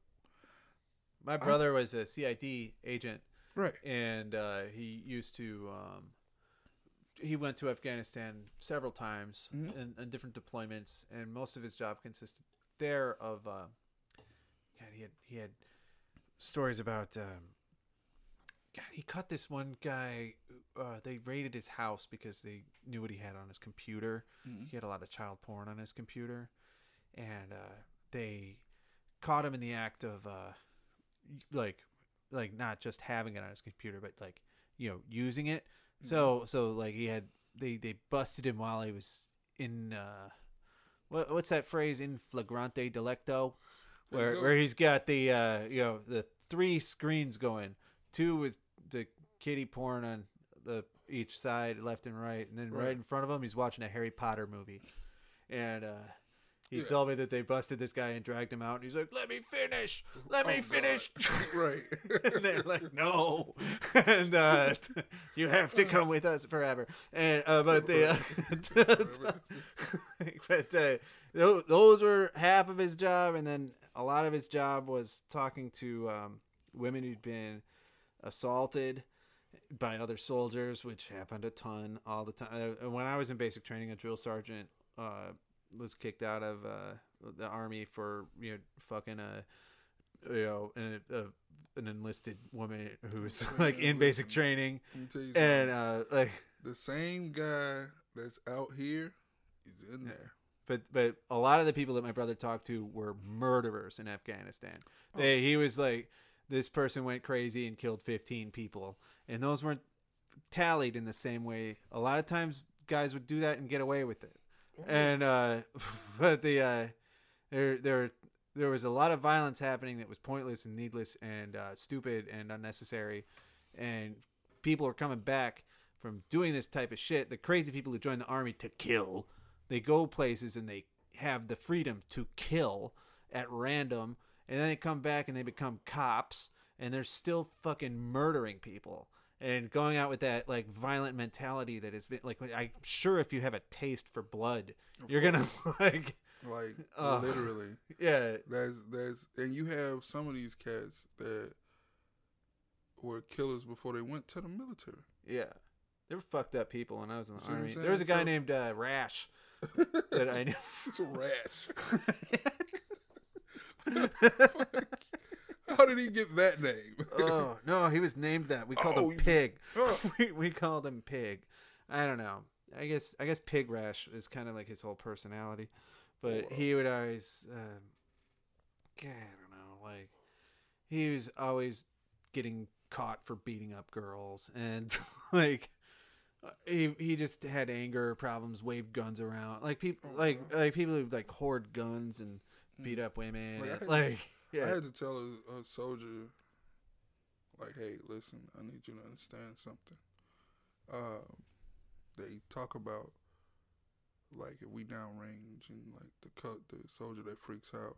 A: My brother was a CID agent,
B: "Right,
A: and uh, he used to um, he went to Afghanistan several times
B: Mhm.
A: in, in different deployments, and most of his job consisted there of. Uh, God, he had he had stories about. Um, God, he caught this one guy. Uh, they raided his house because they knew what he had on his computer.
B: Mhm.
A: He had a lot of child porn on his computer, and uh, they caught him in the act of uh, like like not just having it on his computer, but like you know using it. So so like he had they they busted him while he was in uh what what's that phrase? In flagrante delicto? Where where he's got the uh you know the three screens going. Two with the kitty porn on the each side left and right and then right,
B: Right.
A: in front of him he's watching a Harry Potter movie. And uh he
B: Yeah.
A: told me that they busted this guy and dragged him out and he's like let me finish let
B: Oh,
A: me finish
B: right.
A: and they're like, no, and uh, you have to come with us forever. And uh, but the, uh, but uh, those were half of his job, and then a lot of his job was talking to um, women who'd been assaulted by other soldiers, which happened a ton all the time. Uh, when I was in basic training, a drill sergeant uh, was kicked out of uh, the army for you know fucking a you know an, a, an enlisted woman who was like in basic training
B: Let me tell you
A: and uh like
B: the same guy that's out here is in there.
A: but but a lot of the people that my brother talked to were murderers in Afghanistan.
B: Oh.
A: He was like this person went crazy and killed 15 people and those weren't tallied in the same way. A lot of times guys would do that and get away with it. And uh but the uh there there there was a lot of violence happening that was pointless and needless and uh, stupid and unnecessary. And people are coming back from doing this type of shit. The crazy people who join the army to kill. They go places and they have the freedom to kill at random. And then they come back and they become cops and they're still fucking murdering people and going out with that like violent mentality that has been like i'm sure if you have a taste for blood you're gonna like
B: like
A: Oh.
B: literally.
A: yeah
B: That's that's and you have some of these cats that were killers before they went to the military.
A: Yeah. They were fucked up people when I was in the
B: See
A: army. There was a guy
B: So-
A: named uh, Rash that I knew.
B: It's a rash. How did he get that name?
A: oh no, he was named that. We called
B: Oh,
A: him Pig.
B: Oh.
A: we, we called him Pig. I don't know. I guess I guess Pig Rash is kind of like his whole personality, but
B: Whoa.
A: he would always. Um, God, I don't know. Like he was always getting caught for beating up girls, and like he he just had anger problems, waved guns around, like people like like people who like hoard guns and beat up women,
B: Like, I had I had to tell a, a soldier, like, hey, listen, I need you to understand something. Um, they talk about, like, if we downrange and, like, the cut the soldier that freaks out,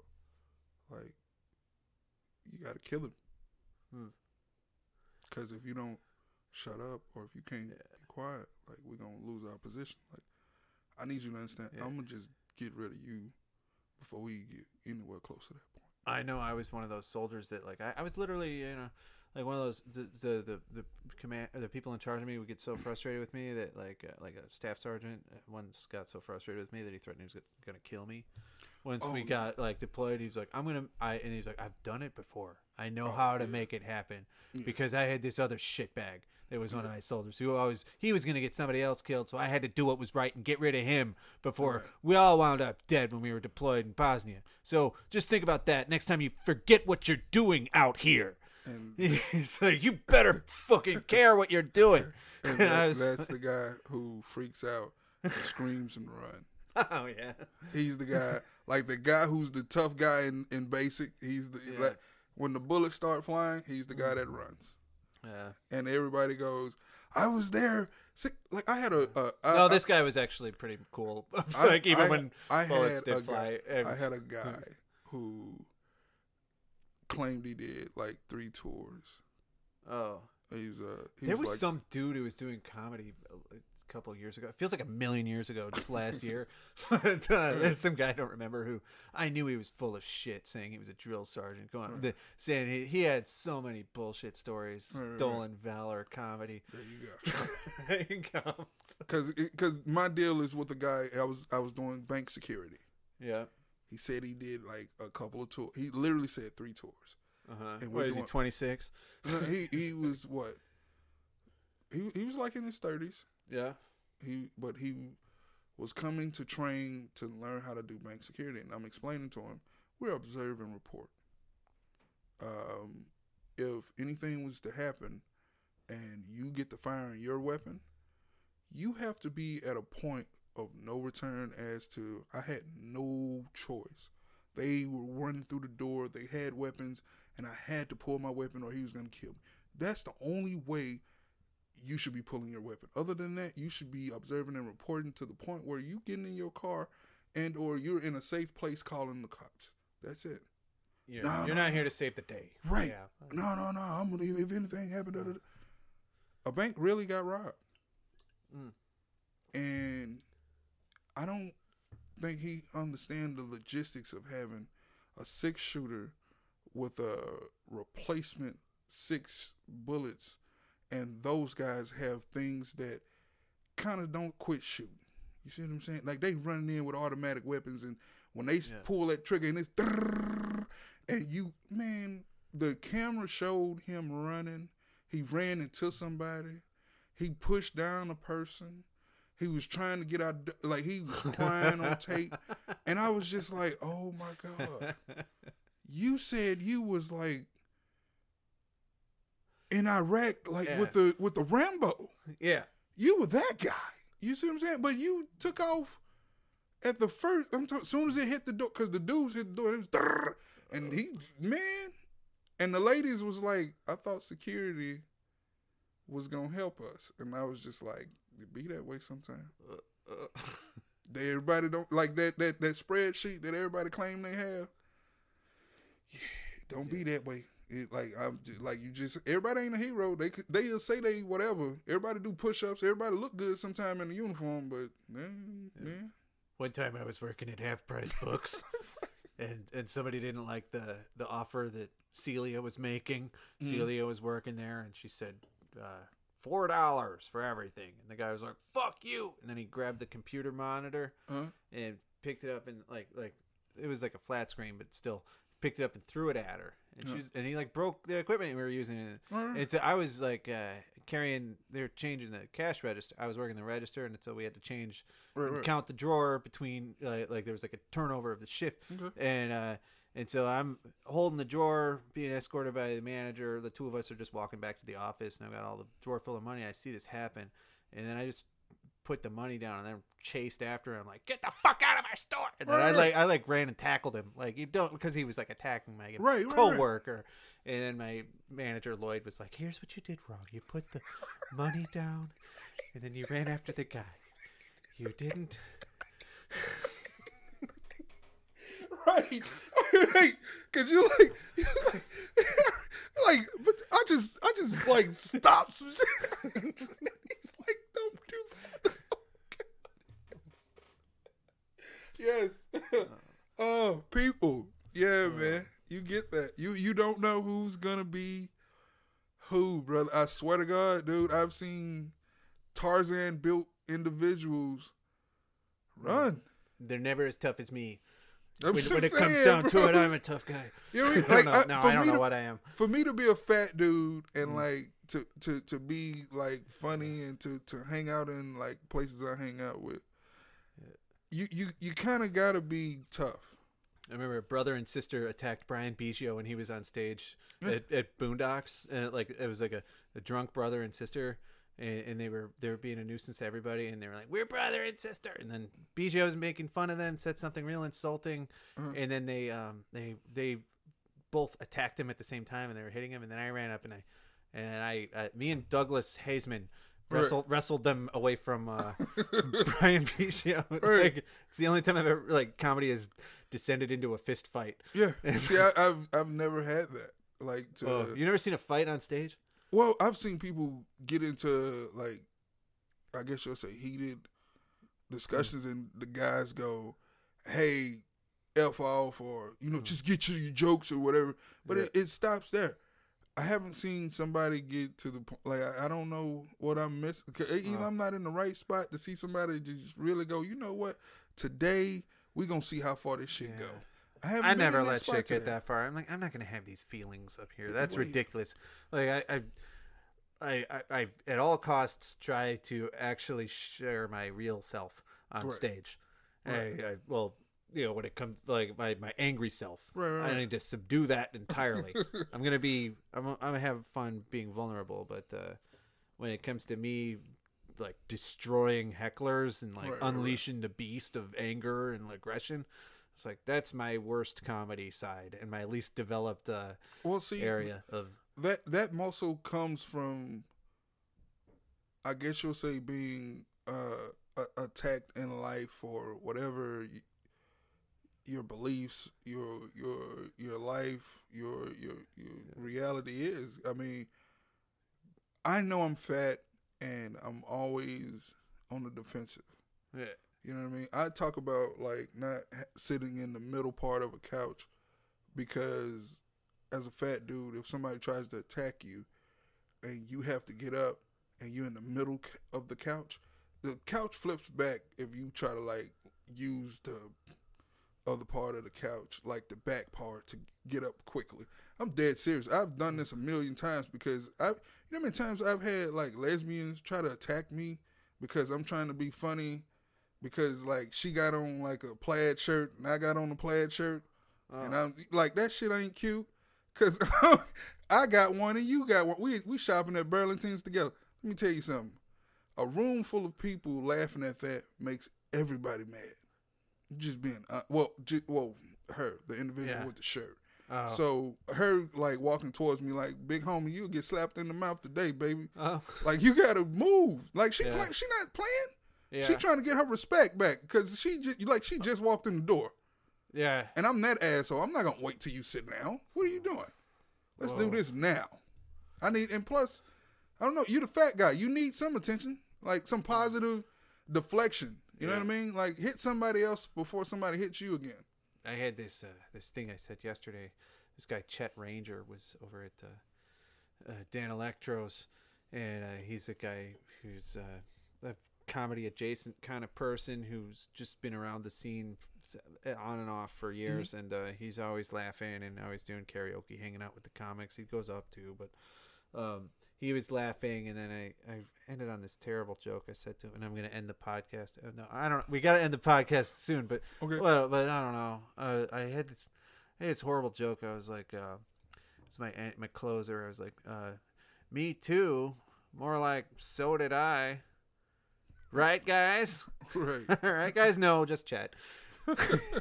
B: like, you got to kill him.
A: Hmm.
B: Because if you don't shut up or if you can't
A: Yeah.
B: be quiet, like, we're going to lose our position. Like, I need you to understand,
A: Yeah.
B: I'm going to just get rid of you before we get anywhere close to that point.
A: I know I was one of those soldiers that like I, I was literally you know like one of those the the the, the command or the people in charge of me would get so frustrated with me that like uh, like a staff sergeant uh, once got so frustrated with me that he threatened he was going to kill me. Once
B: Oh,
A: we got like deployed, he was like, "I'm gonna," I and he's like, "I've done it before. I know
B: Oh,
A: how to make it happen." Because I had this other shitbag that was one of my soldiers who always he was gonna get somebody else killed, so I had to do what was right and get rid of him before we all wound up dead when we were deployed in Bosnia. So just think about that next time you forget what you're doing out here.
B: And
A: He's like, you better fucking care what you're doing.
B: And
A: And
B: that,
A: was
B: that's the guy who freaks out, and screams and run.
A: oh yeah,
B: He's the guy, like the guy who's the tough guy in, in basic. He's the
A: Yeah.
B: like when the bullets start flying, he's the guy mm. that runs,
A: yeah.
B: and everybody goes, "I was there." See, like I had a, a I,
A: no,
B: I-
A: this guy was actually pretty cool.
B: I-
A: like even
B: I-
A: when
B: I
A: bullets
B: had
A: did
B: a
A: fly,
B: guy, I had a guy who claimed he did like three tours.
A: oh,
B: He was uh, he
A: there
B: was,
A: was
B: like,
A: some dude who was doing comedy. A couple of years ago. It feels like a million years ago, just last year. but, uh, there's some guy I don't remember who I knew he was full of shit, saying he was a drill sergeant, going the, saying he, he had so many bullshit stories,
B: Right, right, right.
A: stolen valor, comedy.
B: There you go.
A: there you go.
B: Because because my deal is with a guy. I was I was doing bank security.
A: Yeah.
B: He said he did like a couple of tours. He literally said three tours.
A: Uh huh.
B: And
A: What
B: we're
A: he? Twenty six.
B: No, he he was what? He he was like in his thirties.
A: Yeah.
B: He but he was coming to train to learn how to do bank security, and I'm explaining to him we're observe and report. Um, if anything was to happen, and you get to firing your weapon, you have to be at a point of no return. As to I had no choice. They were running through the door. They had weapons, and I had to pull my weapon, or he was going to kill me. That's the only way you should be pulling your weapon. Other than that, you should be observing and reporting to the point where you getting in your car and or you're in a safe place calling the cops. That's it.
A: You're,
B: No,
A: you're
B: no,
A: not
B: no.
A: here to save the day.
B: Right.
A: Yeah.
B: No, no, no. I'm gonna if anything happened. Da. A bank really got robbed,
A: Mm.
B: and I don't think he understand the logistics of having a six shooter with a replacement six bullets, and those guys have things that kind of don't quit shooting. You see what I'm saying? Like they running in with automatic weapons, and when they
A: Yeah.
B: pull that trigger, and it's and you man, the camera showed him running. He ran into somebody. He pushed down a person. He was trying to get out, like he was crying on tape, and I was just like, "Oh my god!" You said you was like in Iraq, like
A: Yeah.
B: with the with the Rambo.
A: yeah.
B: You were that guy. You see what I'm saying? But you took off at the first. I'm talking. Soon as it hit the door, because the dudes hit the door, it was and he man, and the ladies was like, I thought security was gonna help us, and I was just like, it be that way sometimes.
A: Uh,
B: They everybody don't like that that that spreadsheet that everybody claim they have. Yeah, don't be that way. It, like I'm just, like you just everybody ain't a hero. They they'll say they whatever. Everybody do push ups. Everybody look good sometime in the uniform, but man, man.
A: One time I was working at Half Price Books, and and somebody didn't like the the offer that Celia was making.
B: Mhm.
A: Celia was working there, and she said uh, four dollars for everything. And the guy was like, "Fuck you!" And then he grabbed the computer monitor
B: Huh?
A: and picked it up and like like it was like a flat screen, but still picked it up and threw it at her. And she was, and he like broke the equipment we were using. And it's I was like uh, carrying. They're changing the cash register. I was working the register, and so we had to change
B: Right, right.
A: count the drawer between uh, like there was like a turnover of the shift
B: Okay.
A: and uh and so i'm holding the drawer being escorted by the manager the two of us are just walking back to the office and i've got all the drawer full of money i see this happen and then i just put the money down and then chased after him like get the fuck out of our store! And then i like i like ran and tackled him. Like you don't because he was like attacking my
B: Right, right, right.
A: co-worker. And then my manager lloyd was like here's what you did wrong. You put the money down and then you ran after the guy. You didn't
B: right, right, because you like, like, like, but I just, I just like stop some shit. He's like, don't do that. Yes. oh, people, yeah, man, you get that. You, you don't know who's gonna be who, brother. I swear to God, dude, I've seen Tarzan built individuals run.
A: they're never as tough as me
B: I'm
A: when,
B: just
A: when it comes
B: saying,
A: down to
B: bro.
A: it i'm a tough guy
B: You know what I
A: I
B: mean?
A: don't
B: Like,
A: know.
B: I-
A: no i don't know
B: to-
A: what i am
B: for me to be a fat dude and
A: Mm.
B: like to to to be like funny and to to hang out in like places I hang out with, you you you kind of gotta be tough.
A: I remember a brother and sister attacked Brian Biggio when he was on stage
B: Yeah.
A: at, at Boondocks, and like it was like a, a drunk brother and sister, and, and they were they were being a nuisance to everybody, and they were like, "We're brother and sister," and then Biggio was making fun of them, said something real insulting,
B: Uh-huh.
A: and then they um they they both attacked him at the same time, and they were hitting him, and then I ran up and I and I uh, me and Douglas Hazeman.
B: Right.
A: Wrestled, wrestled them away from uh, Brian Biggio.
B: Right.
A: Like, it's the only time I've ever like comedy has descended into a fist fight.
B: Yeah. See, I, I've I've never had that. Like to
A: Oh, you never seen a fight on stage?
B: well, I've seen people get into like I guess you'll say heated discussions, and the guys go, "Hey, f off," or you know, just get to your jokes or whatever. But
A: Yeah.
B: it, it stops there. I haven't seen somebody get to the point. Like I, I don't know what I'm missing. 'Cause Either
A: Uh.
B: I'm not in the right spot to see somebody just really go. You know what? Today we gonna see how far this shit
A: Yeah.
B: go. I haven't.
A: I never let shit get that far. I'm like, I'm not gonna have these feelings up here. That's
B: wait.
A: ridiculous. Like I, I, I, I, I at all costs try to actually share my real self on
B: Right.
A: stage.
B: Right.
A: I, I, well, you know, when it comes like my my angry self,
B: Right, right,
A: I need to subdue that entirely. I'm gonna be, I'm, I'm gonna have fun being vulnerable, but uh, when it comes to me. Like destroying hecklers and like
B: Right,
A: unleashing the beast of anger and aggression, it's like that's my worst comedy side and my least developed uh,
B: Well, see,
A: area of
B: that that also comes from i guess you'll say being uh attacked in life for whatever your beliefs your your your life your your your reality is i mean i know i'm fat and i'm always on the defensive
A: yeah.
B: you know what I mean? I talk about like not sitting in the middle part of a couch because as a fat dude, if somebody tries to attack you and you have to get up and you're in the middle of the couch, the couch flips back if you try to like use the other part of the couch, like the back part, to get up quickly. I'm dead serious. I've done this a million times because I, you know, how many times I've had like lesbians try to attack me because I'm trying to be funny because like she got on like a plaid shirt and I got on a plaid shirt uh. and
A: Oh.
B: I'm like that shit ain't cute because I got one and you got one. We we shopping at Burlington's together. Let me tell you something. A room full of people laughing at that makes everybody mad. Just being uh, well, ju- well, her the individual
A: Yeah.
B: with the shirt.
A: Oh.
B: So her like walking towards me like big homie, you'll get slapped in the mouth today, baby.
A: oh.
B: Like you gotta move. Like she
A: Yeah.
B: play, she not playing.
A: yeah.
B: She trying to get her respect back because she just like she just walked in the door,
A: yeah.
B: and I'm that asshole. I'm not gonna wait till you sit down. What are you doing? Let's do this now. I need, and plus, I don't know. You're the fat guy. You need some attention, like some positive deflection. You know what I mean? Like hit somebody else before somebody hits you again.
A: I had this uh, this thing I said yesterday. This guy Chet Ranger was over at uh, uh, Dan Electro's, and uh, he's a guy who's uh, a comedy adjacent kind of person who's just been around the scene on and off for years, and uh, he's always laughing and always doing karaoke, hanging out with the comics. He goes up to, but um, he was laughing, and then I, I ended on this terrible joke I said to him, and I'm going to end the podcast. Uh, no, I don't. We got to end the podcast soon, but
B: Okay.
A: well, but I don't know. Uh, I had this, I had this horrible joke. I was like, uh, it's my my closer. I was like, uh, me too. More like, so did I. Right, guys?
B: Right.
A: All right, guys. No, just Chet.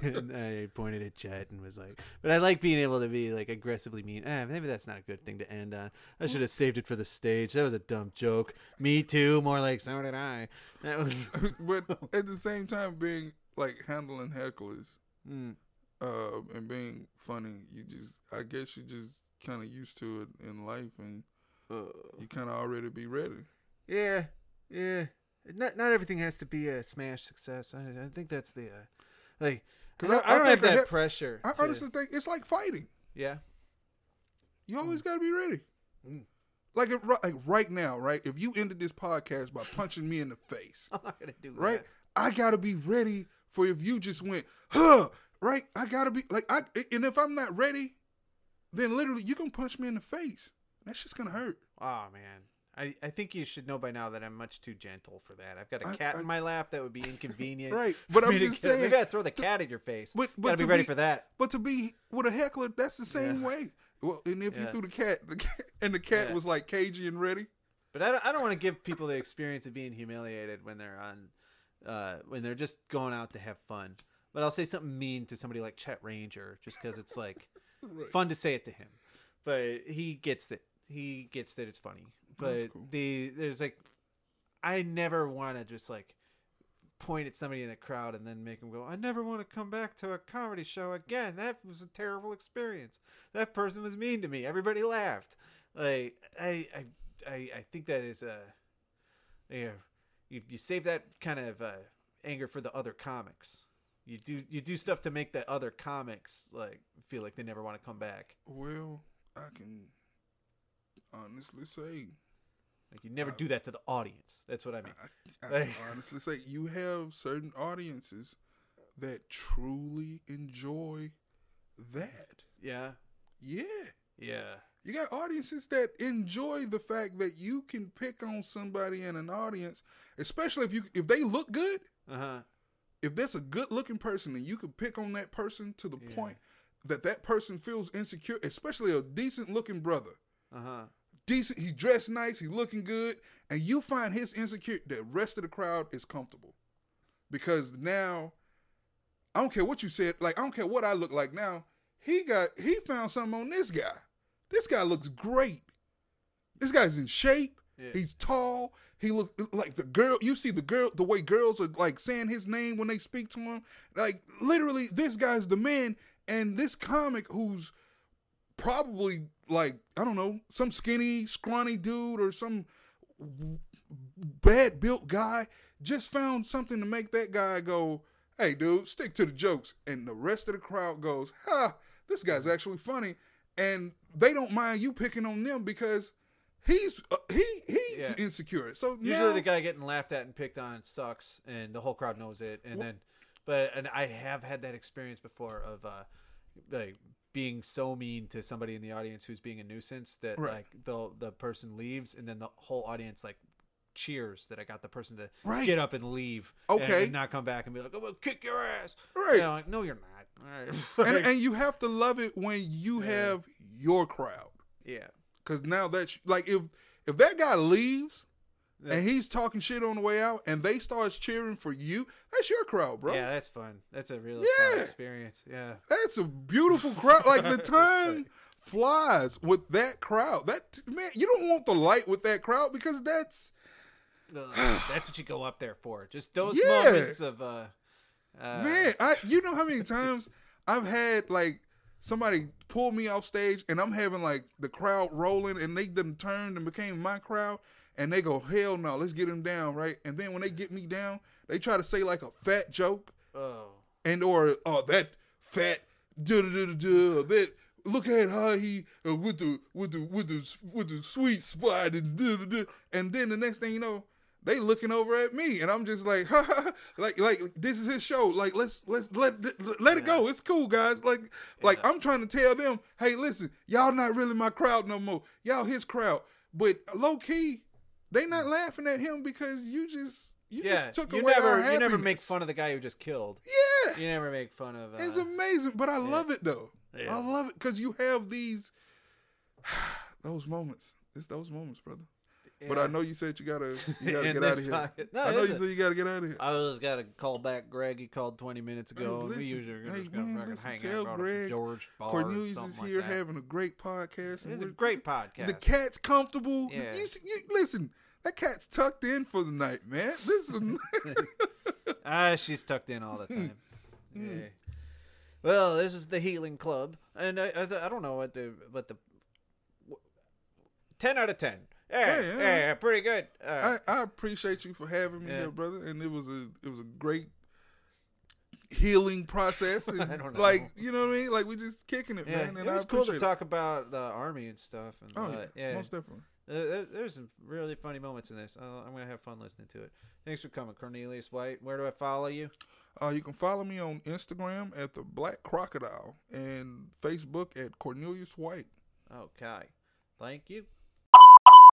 A: And I pointed at Chet and was like, but I like being able to be like aggressively mean. Eh, maybe that's not a good thing to end on. I should have saved it for the stage. That was a dumb joke. Me too. More like, so did I. That was.
B: but at the same time, being like handling hecklers
A: Mm,
B: uh, and being funny, you just, I guess you just kind of used to it in life, and
A: uh,
B: you kind of already be ready.
A: Yeah, yeah. Not not everything has to be a smash success. I, I think that's the uh, like. I don't,
B: I-
A: I don't have
B: I
A: that pressure.
B: I
A: to-
B: honestly think it's like fighting.
A: yeah.
B: You always got to be ready.
A: Mm.
B: Like, it, like right now, right? If you ended this podcast by punching me in the face,
A: I'm not gonna do
B: right?
A: that.
B: I got to be ready for if you just went, huh? Right? I got to be like, I and if I'm not ready, then literally you can punch me in the face. That's just gonna hurt.
A: Oh man, I, I think you should know by now that I'm much too gentle for that. I've got a cat
B: I-
A: in my lap that would be inconvenient.
B: Right, but I'm just saying-
A: maybe I'd throw the cat at your face.
B: But- but
A: gotta be ready
B: be-
A: for that.
B: But to be with a heckler, that's the same
A: Yeah.
B: way. Well, and if you threw the cat, the cat and the cat
A: Yeah.
B: was like cagey and ready.
A: But I don't, I don't want to give people the experience of being humiliated when they're on, uh, when they're just going out to have fun. But I'll say something mean to somebody like Chet Ranger just because it's like
B: Right.
A: fun to say it to him. But he gets that he gets that it's funny. But
B: cool.
A: the there's like, I never want to just like point at somebody in the crowd and then make them go, I never want to come back to a comedy show again. That was a terrible experience. That person was mean to me. Everybody laughed. Like I I I, I think that is a yeah. you, you save that kind of uh, anger for the other comics. You do you do stuff to make the other comics like feel like they never want to come back.
B: Well, I can honestly say,
A: Like you never
B: Uh,
A: do that to the audience. That's what I mean.
B: I, I honestly say, you have certain audiences that truly enjoy that.
A: Yeah,
B: Yeah.
A: yeah,
B: You got audiences that enjoy the fact that you can pick on somebody in an audience, especially if you if they look good.
A: uh huh.
B: If that's a good looking person and you can pick on that person to the
A: Yeah.
B: point that that person feels insecure, especially a decent looking brother,
A: Uh huh.
B: Decent, he dressed nice, he's looking good, and you find his insecure, the rest of the crowd is comfortable because now I don't care what you said, like I don't care what I look like now. He got he found something on this guy. This guy looks great. This guy's in shape.
A: Yeah.
B: He's tall. He look like the girl. You see the girl, the way girls are like saying his name when they speak to him. Like literally, this guy's the man. And this comic, who's probably like I don't know, some skinny, scrawny dude or some bad built guy, just found something to make that guy go, "Hey, dude, stick to the jokes." And the rest of the crowd goes, "Ha, this guy's actually funny," and they don't mind you picking on them because he's uh, he he's
A: Yeah.
B: insecure. So
A: Usually
B: now,
A: the guy getting laughed at and picked on sucks, and the whole crowd knows it. And then, but and I have had that experience before of uh, like being so mean to somebody in the audience who's being a nuisance that
B: Right.
A: like the the person leaves, and then the whole audience like cheers that I got the person to
B: Right.
A: get up and leave,
B: Okay.
A: and, not come back and be like, oh, "I'm gonna kick your ass."
B: Right.
A: Like, no, you're not. Right.
B: and, and you have to love it when you
A: Yeah.
B: have your crowd.
A: yeah.
B: Cause now that's like if if that guy leaves
A: Yeah.
B: and he's talking shit on the way out and they starts cheering for you, that's your crowd, bro.
A: Yeah, that's fun. That's a real
B: Yeah.
A: fun experience. Yeah.
B: That's a beautiful crowd. Like the time flies with that crowd. That man, you don't want the light with that crowd because that's
A: Ugh, that's what you go up there for. Just those
B: Yeah.
A: moments of uh, uh
B: man. I you know how many times I've had like somebody pull me off stage and I'm having like the crowd rolling and they done turned and became my crowd and they go hell no, let's get him down right. And then when they get me down, they try to say like a fat joke.
A: Oh.
B: And or oh that fat da da da da that look at how he uh, with the with the with the with the sweet spot and da, da, da. and then the next thing you know they looking over at me and I'm just like ha, ha, ha. like like this is his show. Like let's let's let let it go. It's cool guys. Like like I'm trying to tell them hey listen y'all not really my crowd no more. Y'all his crowd. But low key they not laughing at him because you just you
A: yeah.
B: just took
A: you
B: away
A: never
B: our
A: you never make fun of the guy who just killed.
B: yeah
A: You never make fun of. Uh,
B: it's amazing, but I love it though.
A: Yeah.
B: I love it because you have these those moments. It's those moments, brother. But I know you said you gotta you gotta get out of here.
A: No,
B: I know you said you gotta get out of here.
A: I just got to call back Greg. He called 20 minutes ago, and we usually are
B: Hey,
A: just going
B: man, listen,
A: hang
B: tell
A: out
B: Greg
A: George bar or
B: Cornelius is here
A: that.
B: having a great podcast.
A: It's a great podcast.
B: The cat's comfortable.
A: Yeah.
B: You, you- listen, that cat's tucked in for the night, man. Listen,
A: Ah, she's tucked in all the time.
B: Hmm.
A: yeah. Well, this is the Healing Club, and I, I, I don't know what the what the ten out of ten. Yeah, yeah,
B: yeah.
A: pretty good. Uh,
B: I, I appreciate you for having me
A: Yeah.
B: there, brother. And it was a it was a great healing process. And
A: I don't know.
B: Like you know what I mean? Like we just kicking it,
A: yeah,
B: man. And
A: it was cool to
B: appreciate
A: talk about the army and stuff. And,
B: Oh
A: uh,
B: yeah,
A: yeah,
B: most definitely.
A: Uh, there's some really funny moments in this. Uh, I'm gonna have fun listening to it. Thanks for coming, Cornelius White. Where do I follow you?
B: Uh, you can follow me on Instagram at the Black Crocodile and Facebook at Cornelius White.
A: Okay, thank you.